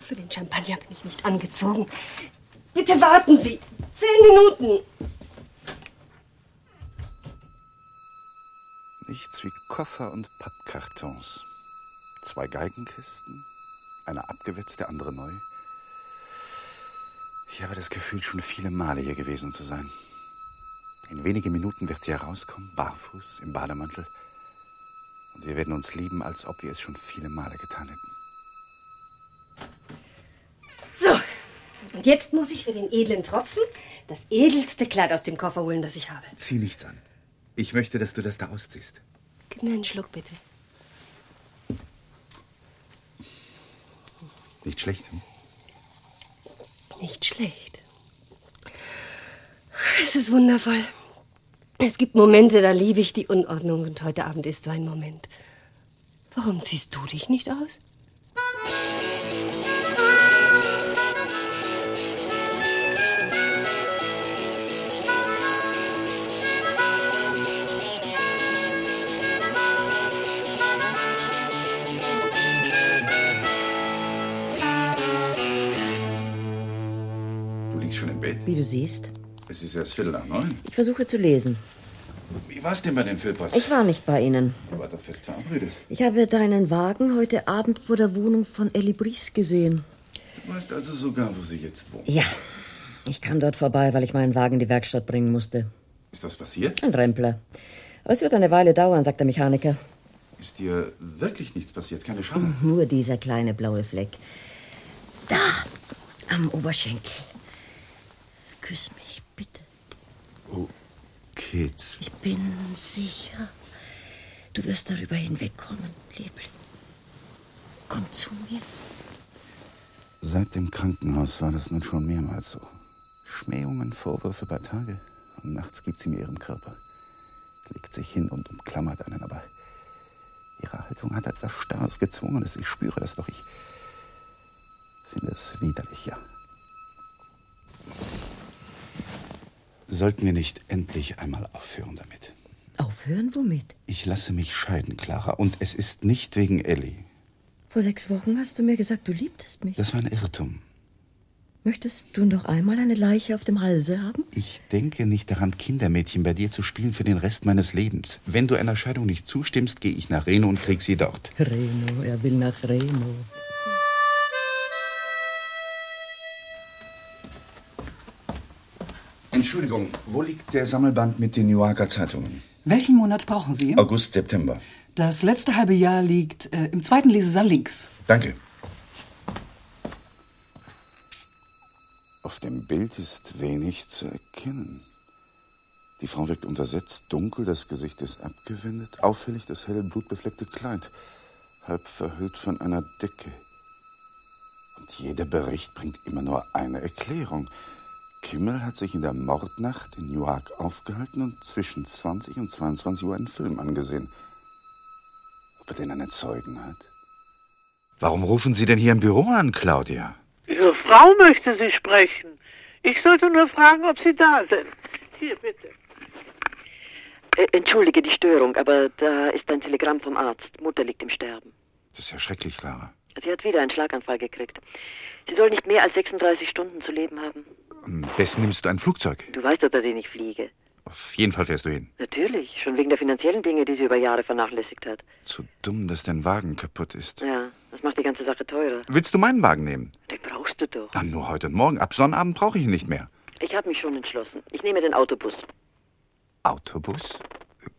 Für den Champagner bin ich nicht angezogen. Bitte warten Sie. Zehn Minuten. Nichts wie Koffer und Pappkartons. Zwei Geigenkisten, eine abgewetzt, der andere neu. Ich habe das Gefühl, schon viele Male hier gewesen zu sein. In wenigen Minuten wird sie herauskommen, barfuß, im Bademantel. Und wir werden uns lieben, als ob wir es schon viele Male getan hätten. So. Und jetzt muss ich für den edlen Tropfen das edelste Kleid aus dem Koffer holen, das ich habe. Zieh nichts an. Ich möchte, dass du das da ausziehst. Gib mir einen Schluck, bitte. Nicht schlecht, hm? Nicht schlecht. Es ist wundervoll. Es gibt Momente, da liebe ich die Unordnung und heute Abend ist so ein Moment. Warum ziehst du dich nicht aus? Im Bett? Wie du siehst. Es ist erst Viertel nach neun. Ich versuche zu lesen. Wie war's denn bei den Philpotts? Ich war nicht bei Ihnen. Du warst doch fest verabredet. Ich habe deinen Wagen heute Abend vor der Wohnung von Ellie Brice gesehen. Du weißt also sogar, wo sie jetzt wohnt. Ja. Ich kam dort vorbei, weil ich meinen Wagen in die Werkstatt bringen musste. Ist das passiert? Ein Rempler. Aber es wird eine Weile dauern, sagt der Mechaniker. Ist dir wirklich nichts passiert? Keine Schramme? Nur dieser kleine blaue Fleck. Da, am Oberschenkel. Küss mich, bitte. Oh, Kids. Ich bin sicher, du wirst darüber hinwegkommen, Liebling. Komm zu mir. Seit dem Krankenhaus war das nun schon mehrmals so. Schmähungen, Vorwürfe bei Tage. Und nachts gibt sie mir ihren Körper. Legt sich hin und umklammert einen, aber ihre Haltung hat etwas Starres, Gezwungenes. Ich spüre das doch. Ich finde es widerlich, ja. Sollten wir nicht endlich einmal aufhören damit? Aufhören womit? Ich lasse mich scheiden, Clara. Und es ist nicht wegen Ellie. Vor sechs Wochen hast du mir gesagt, du liebtest mich. Das war ein Irrtum. Möchtest du noch einmal eine Leiche auf dem Halse haben? Ich denke nicht daran, Kindermädchen bei dir zu spielen für den Rest meines Lebens. Wenn du einer Scheidung nicht zustimmst, gehe ich nach Reno und krieg sie dort. Reno, er will nach Reno. Entschuldigung, wo liegt der Sammelband mit den New Yorker Zeitungen? Welchen Monat brauchen Sie? August, September. Das letzte halbe Jahr liegt äh, im zweiten Lesesaal links. Danke. Auf dem Bild ist wenig zu erkennen. Die Frau wirkt untersetzt, dunkel, das Gesicht ist abgewendet, auffällig das helle, blutbefleckte Kleid, halb verhüllt von einer Decke. Und jeder Bericht bringt immer nur eine Erklärung. Kimmel hat sich in der Mordnacht in Newark aufgehalten und zwischen 20 und 22 Uhr einen Film angesehen. Ob er denn einen Zeugen hat? Warum rufen Sie denn hier im Büro an, Claudia? Ihre Frau möchte Sie sprechen. Ich sollte nur fragen, ob Sie da sind. Hier, bitte. Äh, Entschuldige die Störung, aber da ist ein Telegramm vom Arzt. Mutter liegt im Sterben. Das ist ja schrecklich, Clara. Sie hat wieder einen Schlaganfall gekriegt. Sie soll nicht mehr als 36 Stunden zu leben haben. Am besten nimmst du ein Flugzeug. Du weißt doch, dass ich nicht fliege. Auf jeden Fall fährst du hin. Natürlich, schon wegen der finanziellen Dinge, die sie über Jahre vernachlässigt hat. Zu dumm, dass dein Wagen kaputt ist. Ja, das macht die ganze Sache teurer. Willst du meinen Wagen nehmen? Den brauchst du doch. Dann nur heute und morgen. Ab Sonnabend brauche ich ihn nicht mehr. Ich habe mich schon entschlossen. Ich nehme den Autobus. Autobus?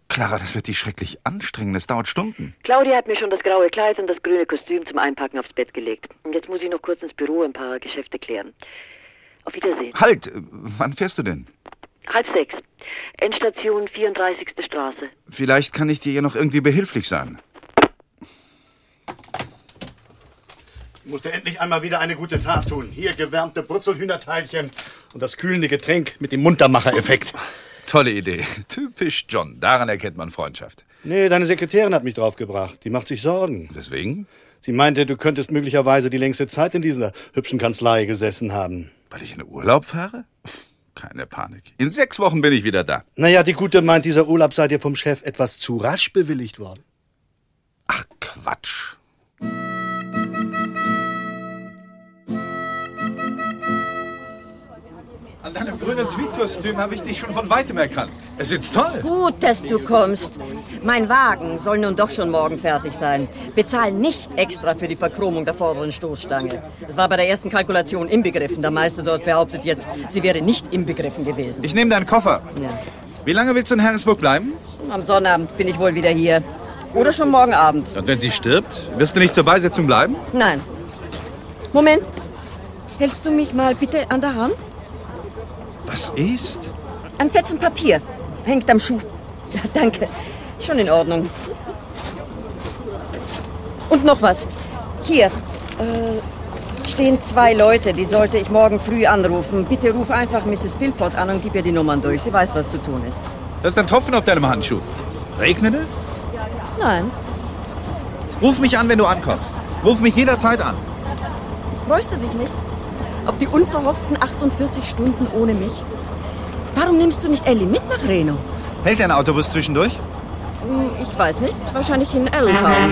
Clara, das wird dich schrecklich anstrengen. Es dauert Stunden. Claudia hat mir schon das graue Kleid und das grüne Kostüm zum Einpacken aufs Bett gelegt. Und jetzt muss ich noch kurz ins Büro ein paar Geschäfte klären. Auf Wiedersehen. Halt! Wann fährst du denn? Halb sechs. Endstation 34. Straße. Vielleicht kann ich dir ja noch irgendwie behilflich sein. Ich musste endlich einmal wieder eine gute Tat tun. Hier gewärmte Brutzelhühnerteilchen und das kühlende Getränk mit dem Muntermacher-Effekt. Tolle Idee. Typisch John. Daran erkennt man Freundschaft. Nee, deine Sekretärin hat mich draufgebracht. Die macht sich Sorgen. Deswegen? Sie meinte, du könntest möglicherweise die längste Zeit in dieser hübschen Kanzlei gesessen haben. Weil ich in Urlaub fahre? Keine Panik. In sechs Wochen bin ich wieder da. Naja, die Gute meint, dieser Urlaub sei dir vom Chef etwas zu rasch bewilligt worden. Ach, Quatsch. An deinem grünen Tweedkostüm habe ich dich schon von weitem erkannt. Es sitzt toll. Gut, dass du kommst. Mein Wagen soll nun doch schon morgen fertig sein. Bezahl nicht extra für die Verchromung der vorderen Stoßstange. Das war bei der ersten Kalkulation inbegriffen. Der Meister dort behauptet jetzt, sie wäre nicht inbegriffen gewesen. Ich nehme deinen Koffer. Ja. Wie lange willst du in Harrisburg bleiben? Am Sonnabend bin ich wohl wieder hier. Oder schon morgen Abend. Und wenn sie stirbt, wirst du nicht zur Beisetzung bleiben? Nein. Moment. Hältst du mich mal bitte an der Hand? Was ist? Ein Fetzen Papier. Hängt am Schuh. Danke. Schon in Ordnung. Und noch was. Hier äh, stehen zwei Leute, die sollte ich morgen früh anrufen. Bitte ruf einfach Mrs. Philpott an und gib ihr die Nummern durch. Sie weiß, was zu tun ist. Da ist ein Tropfen auf deinem Handschuh. Regnet es? Nein. Ruf mich an, wenn du ankommst. Ruf mich jederzeit an. Freust du dich nicht? Auf die unverhofften 48 Stunden ohne mich? Warum nimmst du nicht Ellie mit nach Reno? Hält dein Autobus zwischendurch? Hm, Ich weiß nicht. Wahrscheinlich in Allentown.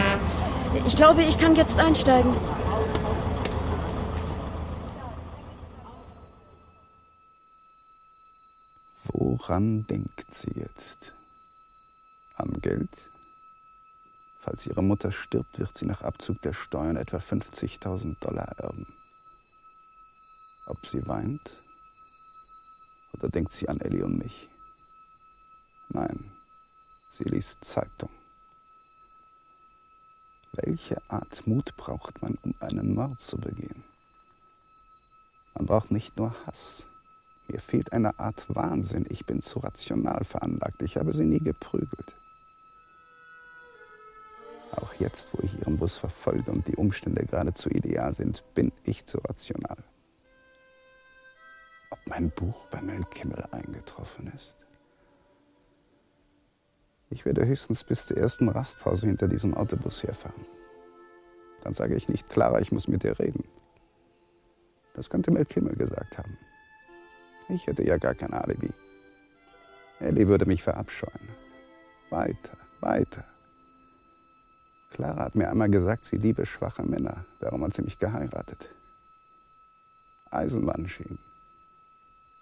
Ich glaube, ich kann jetzt einsteigen. Woran denkt sie jetzt? An Geld? Falls ihre Mutter stirbt, wird sie nach Abzug der Steuern etwa 50.000 Dollar erben. Ob sie weint? Oder denkt sie an Ellie und mich? Nein, sie liest Zeitung. Welche Art Mut braucht man, um einen Mord zu begehen? Man braucht nicht nur Hass. Mir fehlt eine Art Wahnsinn. Ich bin zu rational veranlagt. Ich habe sie nie geprügelt. Auch jetzt, wo ich ihren Bus verfolge und die Umstände geradezu ideal sind, bin ich zu rational. Ob mein Buch bei Mel Kimmel eingetroffen ist? Ich werde höchstens bis zur ersten Rastpause hinter diesem Autobus herfahren. Dann sage ich nicht, Clara, ich muss mit dir reden. Das könnte Mel Kimmel gesagt haben. Ich hätte ja gar kein Alibi. Ellie würde mich verabscheuen. Weiter, weiter. Clara hat mir einmal gesagt, sie liebe schwache Männer. Darum hat sie mich geheiratet. Eisenbahnschienen.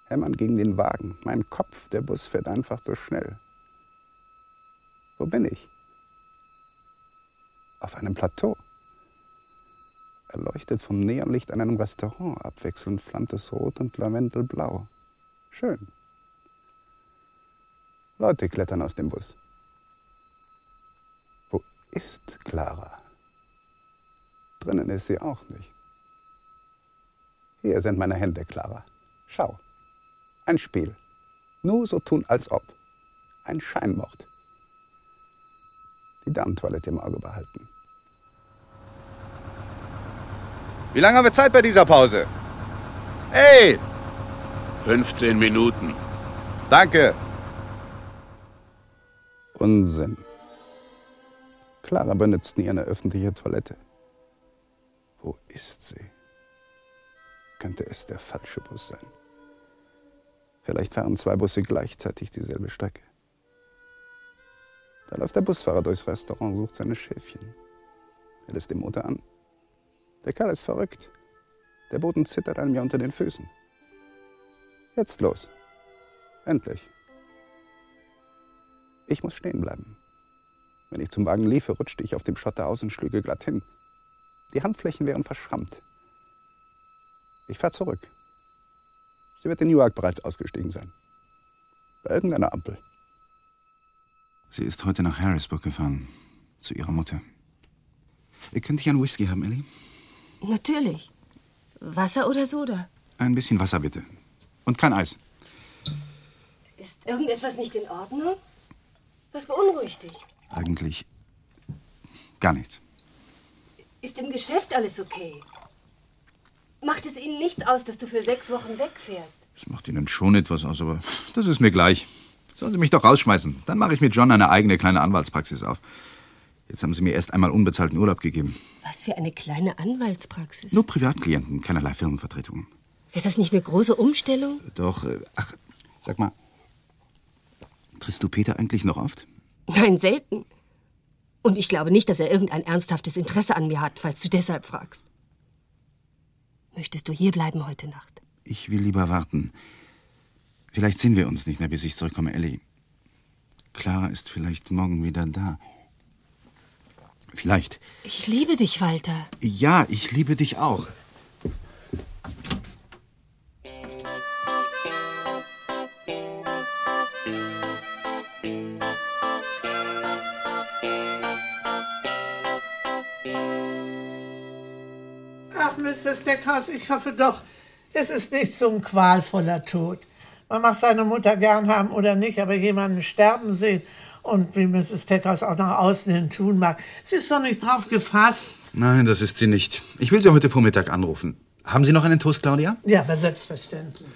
Hämmern gegen den Wagen. Mein Kopf, der Bus fährt einfach so schnell. Wo bin ich? Auf einem Plateau. Erleuchtet vom Neonlicht an einem Restaurant, abwechselnd flammtes Rot und Lavendelblau. Schön. Leute klettern aus dem Bus. Wo ist Clara? Drinnen ist sie auch nicht. Hier sind meine Hände, Clara. Schau. Ein Spiel. Nur so tun, als ob. Ein Scheinmord. Die Damentoilette im Auge behalten. Wie lange haben wir Zeit bei dieser Pause? Hey! 15 Minuten. Danke. Unsinn. Clara benutzt nie eine öffentliche Toilette. Wo ist sie? Könnte es der falsche Bus sein? Vielleicht fahren zwei Busse gleichzeitig dieselbe Strecke. Da läuft der Busfahrer durchs Restaurant, sucht seine Schäfchen. Er lässt den Motor an. Der Kerl ist verrückt. Der Boden zittert einem ja unter den Füßen. Jetzt los. Endlich. Ich muss stehen bleiben. Wenn ich zum Wagen liefe, rutschte ich auf dem Schotter aus und schlüge glatt hin. Die Handflächen wären verschrammt. Ich fahre zurück. Sie wird in Newark bereits ausgestiegen sein. Bei irgendeiner Ampel. Sie ist heute nach Harrisburg gefahren. Zu ihrer Mutter. Könnte ich einen Whisky haben, Ellie? Natürlich. Wasser oder Soda? Ein bisschen Wasser, bitte. Und kein Eis. Ist irgendetwas nicht in Ordnung? Was beunruhigt dich? Eigentlich gar nichts. Ist im Geschäft alles okay? Macht es Ihnen nichts aus, dass du für sechs Wochen wegfährst? Das macht Ihnen schon etwas aus, aber das ist mir gleich. Sollen Sie mich doch rausschmeißen. Dann mache ich mit John eine eigene kleine Anwaltspraxis auf. Jetzt haben Sie mir erst einmal unbezahlten Urlaub gegeben. Was für eine kleine Anwaltspraxis. Nur Privatklienten, keinerlei Firmenvertretungen. Wäre das nicht eine große Umstellung? Doch, äh, ach, sag mal, triffst du Peter eigentlich noch oft? Nein, selten. Und ich glaube nicht, dass er irgendein ernsthaftes Interesse an mir hat, falls du deshalb fragst. Möchtest du hier bleiben heute Nacht? Ich will lieber warten. Vielleicht sehen wir uns nicht mehr, bis ich zurückkomme, Ellie. Clara ist vielleicht morgen wieder da. Vielleicht. Ich liebe dich, Walter. Ja, ich liebe dich auch. Ach, Mr. Steckhaus, ich hoffe doch, es ist nicht so ein qualvoller Tod. Man mag seine Mutter gern haben oder nicht, aber jemanden sterben sehen und wie Mrs. Steckhaus auch nach außen hin tun mag, sie ist doch nicht drauf gefasst. Nein, das ist sie nicht. Ich will Sie heute Vormittag anrufen. Haben Sie noch einen Toast, Claudia? Ja, aber selbstverständlich.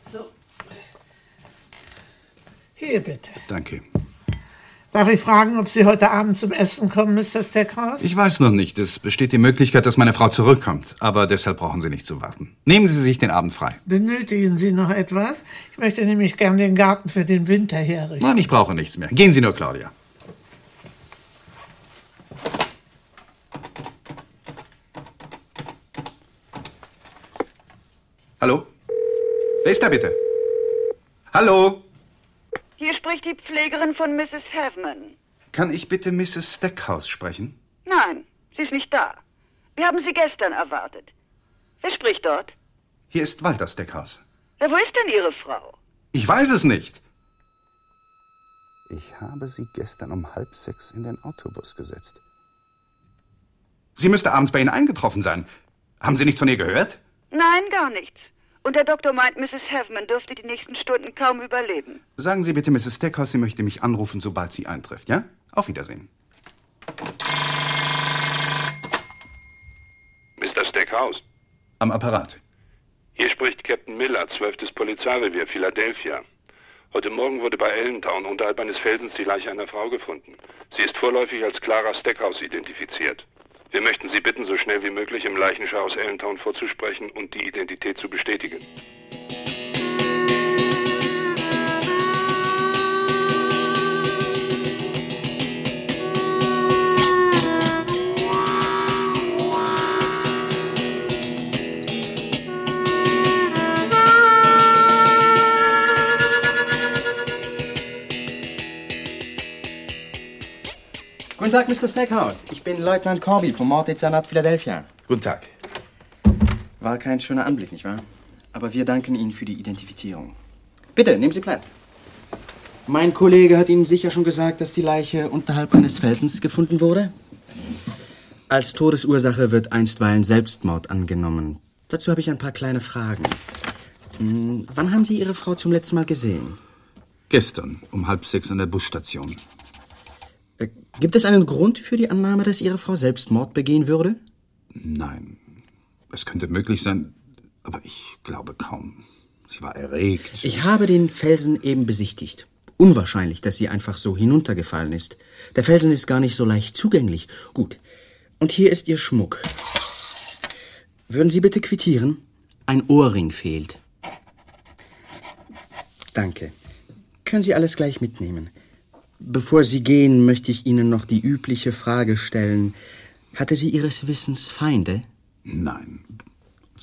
So. Hier bitte. Danke. Darf ich fragen, ob Sie heute Abend zum Essen kommen, Mr. Steckhaus? Ich weiß noch nicht. Es besteht die Möglichkeit, dass meine Frau zurückkommt. Aber deshalb brauchen Sie nicht zu warten. Nehmen Sie sich den Abend frei. Benötigen Sie noch etwas? Ich möchte nämlich gern den Garten für den Winter herrichten. Nein, ich brauche nichts mehr. Gehen Sie nur, Claudia. Hallo? Wer ist da bitte? Hallo? Hier spricht die Pflegerin von Mrs. Havman. Kann ich bitte Mrs. Stackhouse sprechen? Nein, sie ist nicht da. Wir haben sie gestern erwartet. Wer spricht dort? Hier ist Walter Stackhouse. Ja, wo ist denn Ihre Frau? Ich weiß es nicht. Ich habe sie gestern um halb sechs in den Autobus gesetzt. Sie müsste abends bei Ihnen eingetroffen sein. Haben Sie nichts von ihr gehört? Nein, gar nichts. Und der Doktor meint, Mrs. Havman dürfte die nächsten Stunden kaum überleben. Sagen Sie bitte Mrs. Stackhouse, sie möchte mich anrufen, sobald sie eintrifft, ja? Auf Wiedersehen. Mr. Stackhouse, Am Apparat. hier spricht Captain Miller, 12. Polizeirevier, Philadelphia. Heute Morgen wurde bei Allentown unterhalb eines Felsens die Leiche einer Frau gefunden. Sie ist vorläufig als Clara Stackhouse identifiziert. Wir möchten Sie bitten, so schnell wie möglich im Leichenschau aus Allentown vorzusprechen und die Identität zu bestätigen. Guten Tag, Mr. Stackhouse. Ich bin Leutnant Corby vom Morddezernat Philadelphia. Guten Tag. War kein schöner Anblick, nicht wahr? Aber wir danken Ihnen für die Identifizierung. Bitte, nehmen Sie Platz. Mein Kollege hat Ihnen sicher schon gesagt, dass die Leiche unterhalb eines Felsens gefunden wurde? Als Todesursache wird einstweilen Selbstmord angenommen. Dazu habe ich ein paar kleine Fragen. Hm, wann haben Sie Ihre Frau zum letzten Mal gesehen? Gestern um halb sechs an der Busstation. Äh, Gibt es einen Grund für die Annahme, dass Ihre Frau Selbstmord begehen würde? Nein. Es könnte möglich sein, aber ich glaube kaum. Sie war erregt. Ich habe den Felsen eben besichtigt. Unwahrscheinlich, dass sie einfach so hinuntergefallen ist. Der Felsen ist gar nicht so leicht zugänglich. Gut. Und hier ist Ihr Schmuck. Würden Sie bitte quittieren? Ein Ohrring fehlt. Danke. Können Sie alles gleich mitnehmen. Bevor Sie gehen, möchte ich Ihnen noch die übliche Frage stellen. Hatte sie Ihres Wissens Feinde? Nein.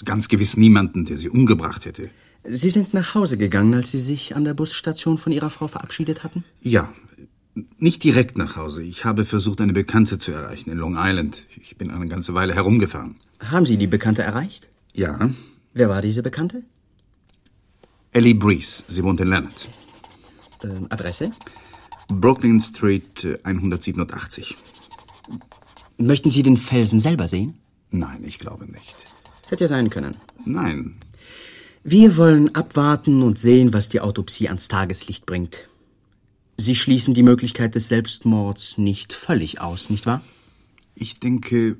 Ganz gewiss niemanden, der sie umgebracht hätte. Sie sind nach Hause gegangen, als Sie sich an der Busstation von Ihrer Frau verabschiedet hatten? Ja, nicht direkt nach Hause. Ich habe versucht, eine Bekannte zu erreichen in Long Island. Ich bin eine ganze Weile herumgefahren. Haben Sie die Bekannte erreicht? Ja. Wer war diese Bekannte? Ellie Breeze. Sie wohnt in Leonard. Ähm, Adresse? Brooklyn Street äh, 187. Möchten Sie den Felsen selber sehen? Nein, ich glaube nicht. Hätte ja sein können. Nein. Wir wollen abwarten und sehen, was die Autopsie ans Tageslicht bringt. Sie schließen die Möglichkeit des Selbstmords nicht völlig aus, nicht wahr? Ich denke,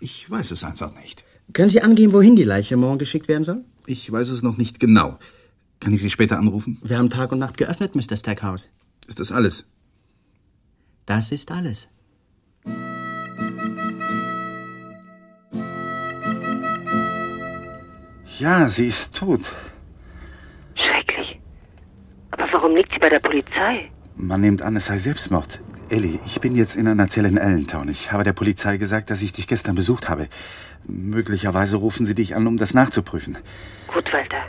ich weiß es einfach nicht. Können Sie angeben, wohin die Leiche morgen geschickt werden soll? Ich weiß es noch nicht genau. Kann ich Sie später anrufen? Wir haben Tag und Nacht geöffnet, Mr. Stackhouse. Ist das alles? Das ist alles. Ja, sie ist tot. Schrecklich. Aber warum liegt sie bei der Polizei? Man nimmt an, es sei Selbstmord. Ellie, ich bin jetzt in einer Zelle in Allentown. Ich habe der Polizei gesagt, dass ich dich gestern besucht habe. Möglicherweise rufen sie dich an, um das nachzuprüfen. Gut, Walter.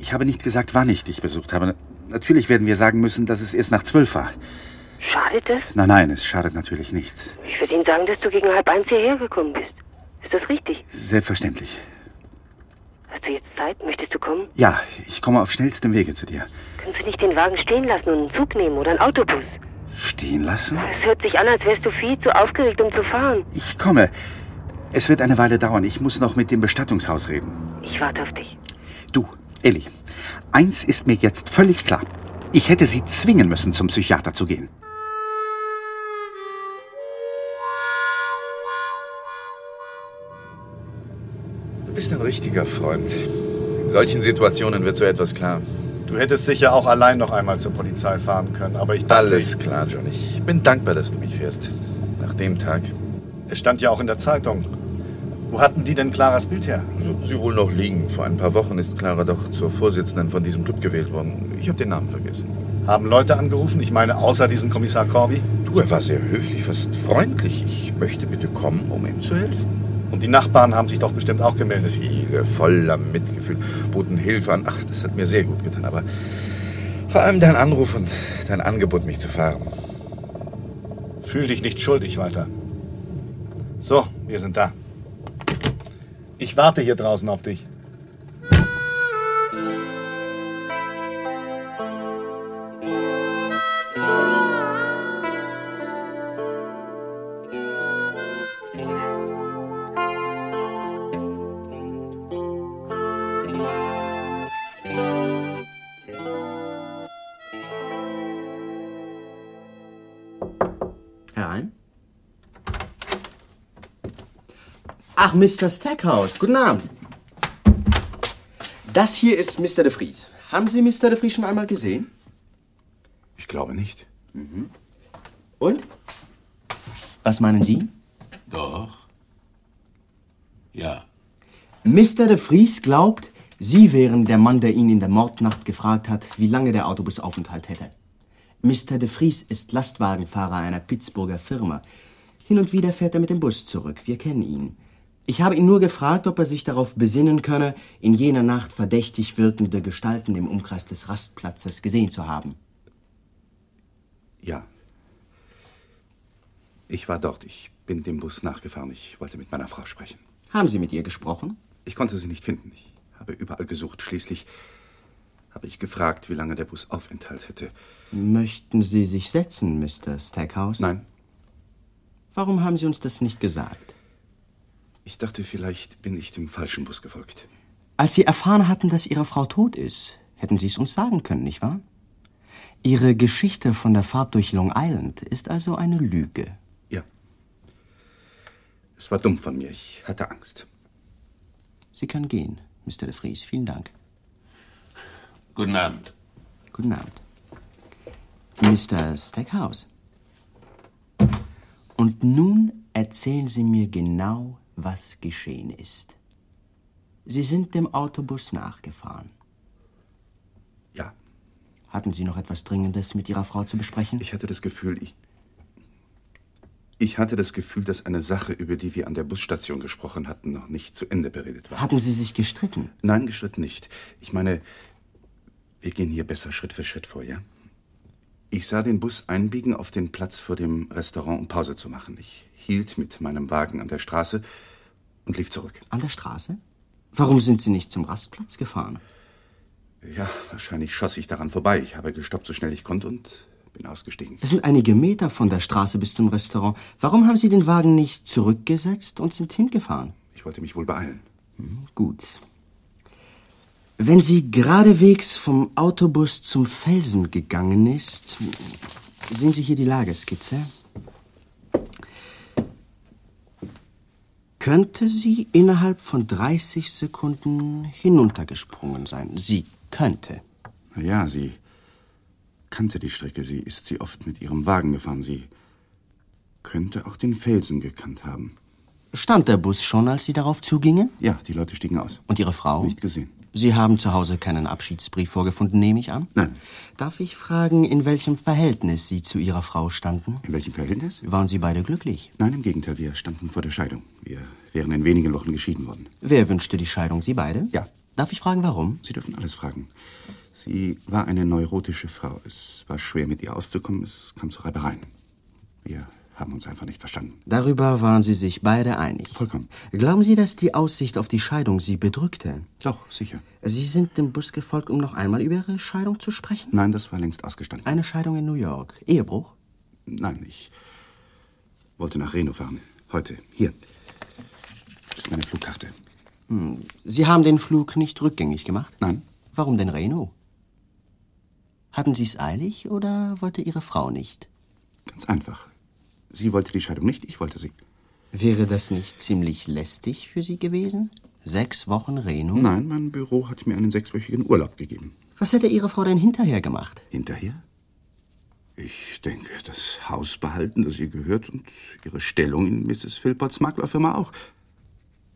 Ich habe nicht gesagt, wann ich dich besucht habe. Natürlich werden wir sagen müssen, dass es erst nach zwölf war. Schadet das? Nein, nein, es schadet natürlich nichts. Ich würde Ihnen sagen, dass du gegen halb eins hierher gekommen bist. Ist das richtig? Selbstverständlich. Hast du jetzt Zeit? Möchtest du kommen? Ja, ich komme auf schnellstem Wege zu dir. Können Sie nicht den Wagen stehen lassen und einen Zug nehmen oder einen Autobus? Stehen lassen? Es hört sich an, als wärst du viel zu aufgeregt, um zu fahren. Ich komme. Es wird eine Weile dauern. Ich muss noch mit dem Bestattungshaus reden. Ich warte auf dich. Du, Elli, eins ist mir jetzt völlig klar. Ich hätte sie zwingen müssen, zum Psychiater zu gehen. Du bist ein richtiger Freund. In solchen Situationen wird so etwas klar. Du hättest sicher auch allein noch einmal zur Polizei fahren können, aber ich dachte... Alles klar, John. Ich bin dankbar, dass du mich fährst. Nach dem Tag. Es stand ja auch in der Zeitung. Wo hatten die denn Claras Bild her? Sollten sie wohl noch liegen. Vor ein paar Wochen ist Clara doch zur Vorsitzenden von diesem Club gewählt worden. Ich habe den Namen vergessen. Haben Leute angerufen? Ich meine, außer diesem Kommissar Corby? Du, er war sehr höflich, fast freundlich. Ich möchte bitte kommen, um ihm zu helfen. Und die Nachbarn haben sich doch bestimmt auch gemeldet. Viele, voller Mitgefühl, boten Hilfe an. Ach, das hat mir sehr gut getan. Aber vor allem dein Anruf und dein Angebot, mich zu fahren. Fühl dich nicht schuldig, Walter. So, wir sind da. Ich warte hier draußen auf dich. Herein. Ach, Mr. Stackhouse, guten Abend. Das hier ist Mr. de Vries. Haben Sie Mr. de Vries schon einmal gesehen? Ich glaube nicht. Mhm. Und? Was meinen Sie? Doch. Ja. Mr. de Vries glaubt, Sie wären der Mann, der ihn in der Mordnacht gefragt hat, wie lange der Autobusaufenthalt hätte. Mr. de Vries ist Lastwagenfahrer einer Pittsburgher Firma. Hin und wieder fährt er mit dem Bus zurück. Wir kennen ihn. Ich habe ihn nur gefragt, ob er sich darauf besinnen könne, in jener Nacht verdächtig wirkende Gestalten im Umkreis des Rastplatzes gesehen zu haben. Ja. Ich war dort. Ich bin dem Bus nachgefahren. Ich wollte mit meiner Frau sprechen. Haben Sie mit ihr gesprochen? Ich konnte sie nicht finden. Ich habe überall gesucht. Schließlich habe ich gefragt, wie lange der Bus Aufenthalt hätte. Möchten Sie sich setzen, Mr. Stackhouse? Nein. Warum haben Sie uns das nicht gesagt? Ich dachte, vielleicht bin ich dem falschen Bus gefolgt. Als Sie erfahren hatten, dass Ihre Frau tot ist, hätten Sie es uns sagen können, nicht wahr? Ihre Geschichte von der Fahrt durch Long Island ist also eine Lüge. Ja. Es war dumm von mir. Ich hatte Angst. Sie können gehen, Mr. de Vries. Vielen Dank. Guten Abend. Guten Abend. Mr. Stackhouse. Und nun erzählen Sie mir genau, was geschehen ist. Sie sind dem Autobus nachgefahren. Ja. Hatten Sie noch etwas Dringendes mit Ihrer Frau zu besprechen? Ich hatte das Gefühl, ich. Ich hatte das Gefühl, dass eine Sache, über die wir an der Busstation gesprochen hatten, noch nicht zu Ende beredet war. Hatten Sie sich gestritten? Nein, gestritten nicht. Ich meine, wir gehen hier besser Schritt für Schritt vor, ja? Ich sah den Bus einbiegen auf den Platz vor dem Restaurant, um Pause zu machen. Ich hielt mit meinem Wagen an der Straße und lief zurück. An der Straße? Warum sind Sie nicht zum Rastplatz gefahren? Ja, wahrscheinlich schoss ich daran vorbei. Ich habe gestoppt, so schnell ich konnte und bin ausgestiegen. Das sind einige Meter von der Straße bis zum Restaurant. Warum haben Sie den Wagen nicht zurückgesetzt und sind hingefahren? Ich wollte mich wohl beeilen. Hm, gut. Wenn sie geradewegs vom Autobus zum Felsen gegangen ist, sehen Sie hier die Lageskizze. Könnte sie innerhalb von 30 Sekunden hinuntergesprungen sein? Sie könnte. Na ja, sie kannte die Strecke. Sie ist sie oft mit ihrem Wagen gefahren. Sie könnte auch den Felsen gekannt haben. Stand der Bus schon, als Sie darauf zugingen? Ja, die Leute stiegen aus. Und Ihre Frau? Nicht gesehen. Sie haben zu Hause keinen Abschiedsbrief vorgefunden, nehme ich an? Nein. Darf ich fragen, in welchem Verhältnis Sie zu Ihrer Frau standen? In welchem Verhältnis? Waren Sie beide glücklich? Nein, im Gegenteil. Wir standen vor der Scheidung. Wir wären in wenigen Wochen geschieden worden. Wer wünschte die Scheidung? Sie beide? Ja. Darf ich fragen, warum? Sie dürfen alles fragen. Sie war eine neurotische Frau. Es war schwer, mit ihr auszukommen. Es kam zu Reibereien. Wir haben uns einfach nicht verstanden. Darüber waren Sie sich beide einig. Vollkommen. Glauben Sie, dass die Aussicht auf die Scheidung Sie bedrückte? Doch, sicher. Sie sind dem Bus gefolgt, um noch einmal über Ihre Scheidung zu sprechen? Nein, das war längst ausgestanden. Eine Scheidung in New York. Ehebruch? Nein, ich wollte nach Reno fahren. Heute. Hier. Das ist meine Flugkarte. Hm. Sie haben den Flug nicht rückgängig gemacht? Nein. Warum denn Reno? Hatten Sie es eilig oder wollte Ihre Frau nicht? Ganz einfach. Sie wollte die Scheidung nicht, ich wollte sie. Wäre das nicht ziemlich lästig für Sie gewesen? Sechs Wochen Reno? Nein, mein Büro hat mir einen sechswöchigen Urlaub gegeben. Was hätte Ihre Frau denn hinterher gemacht? Hinterher? Ich denke, das Haus behalten, das ihr gehört, und ihre Stellung in Mrs. Philpotts Maklerfirma auch.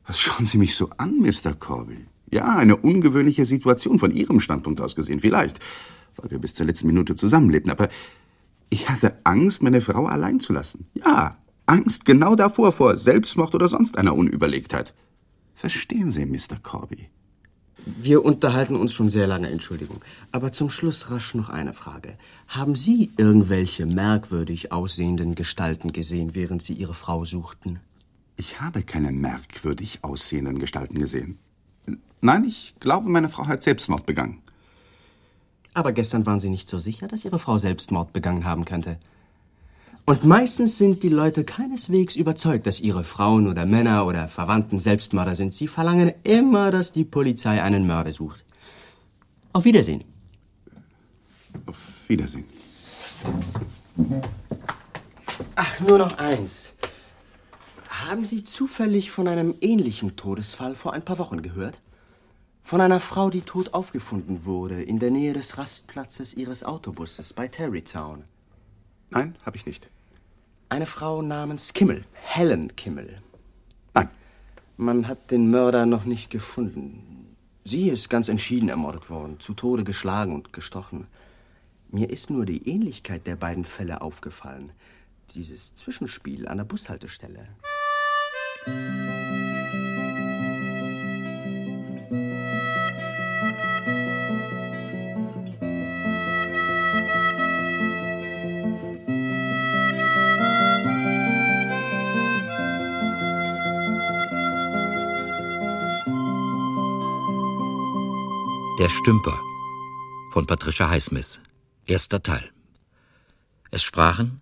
Was schauen Sie mich so an, Mr. Corby? Ja, eine ungewöhnliche Situation von Ihrem Standpunkt aus gesehen, vielleicht, weil wir bis zur letzten Minute zusammenlebten, aber ich hatte Angst, meine Frau allein zu lassen. Ja, Angst genau davor, vor Selbstmord oder sonst einer Unüberlegtheit. Verstehen Sie, Mr. Corby? Wir unterhalten uns schon sehr lange, Entschuldigung. Aber zum Schluss rasch noch eine Frage. Haben Sie irgendwelche merkwürdig aussehenden Gestalten gesehen, während Sie Ihre Frau suchten? Ich habe keine merkwürdig aussehenden Gestalten gesehen. Nein, ich glaube, meine Frau hat Selbstmord begangen. Aber gestern waren Sie nicht so sicher, dass Ihre Frau Selbstmord begangen haben könnte. Und meistens sind die Leute keineswegs überzeugt, dass ihre Frauen oder Männer oder Verwandten Selbstmörder sind. Sie verlangen immer, dass die Polizei einen Mörder sucht. Auf Wiedersehen. Auf Wiedersehen. Ach, nur noch eins. Haben Sie zufällig von einem ähnlichen Todesfall vor ein paar Wochen gehört? Von einer Frau, die tot aufgefunden wurde, in der Nähe des Rastplatzes ihres Autobusses bei Terrytown. Nein, habe ich nicht. Eine Frau namens Kimmel, Helen Kimmel. Nein. Man hat den Mörder noch nicht gefunden. Sie ist ganz entschieden ermordet worden, zu Tode geschlagen und gestochen. Mir ist nur die Ähnlichkeit der beiden Fälle aufgefallen. Dieses Zwischenspiel an der Bushaltestelle. Der Stümper von Patricia Highsmith. Erster Teil. Es sprachen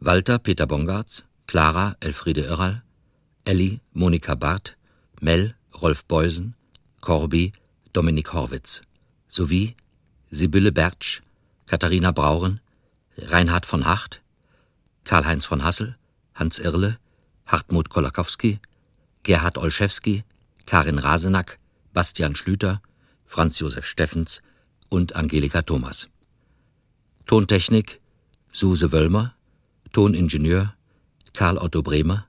Walter Peter Bongartz, Clara Elfriede Irral, Elli Monika Barth, Mel Rolf Beusen, Corby Dominik Horwitz sowie Sibylle Bertsch, Katharina Brauren, Reinhard von Hacht, Karl-Heinz von Hassel, Hans Irle, Hartmut Kolakowski, Gerhard Olszewski, Karin Rasenack, Bastian Schlüter, Franz Josef Steffens und Angelika Thomas. Tontechnik Suse Wöllmer, Toningenieur Karl Otto Bremer,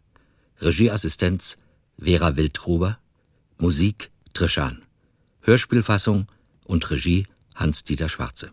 Regieassistenz Vera Wildgruber, Musik Trischan, Hörspielfassung und Regie Hans-Dieter Schwarze.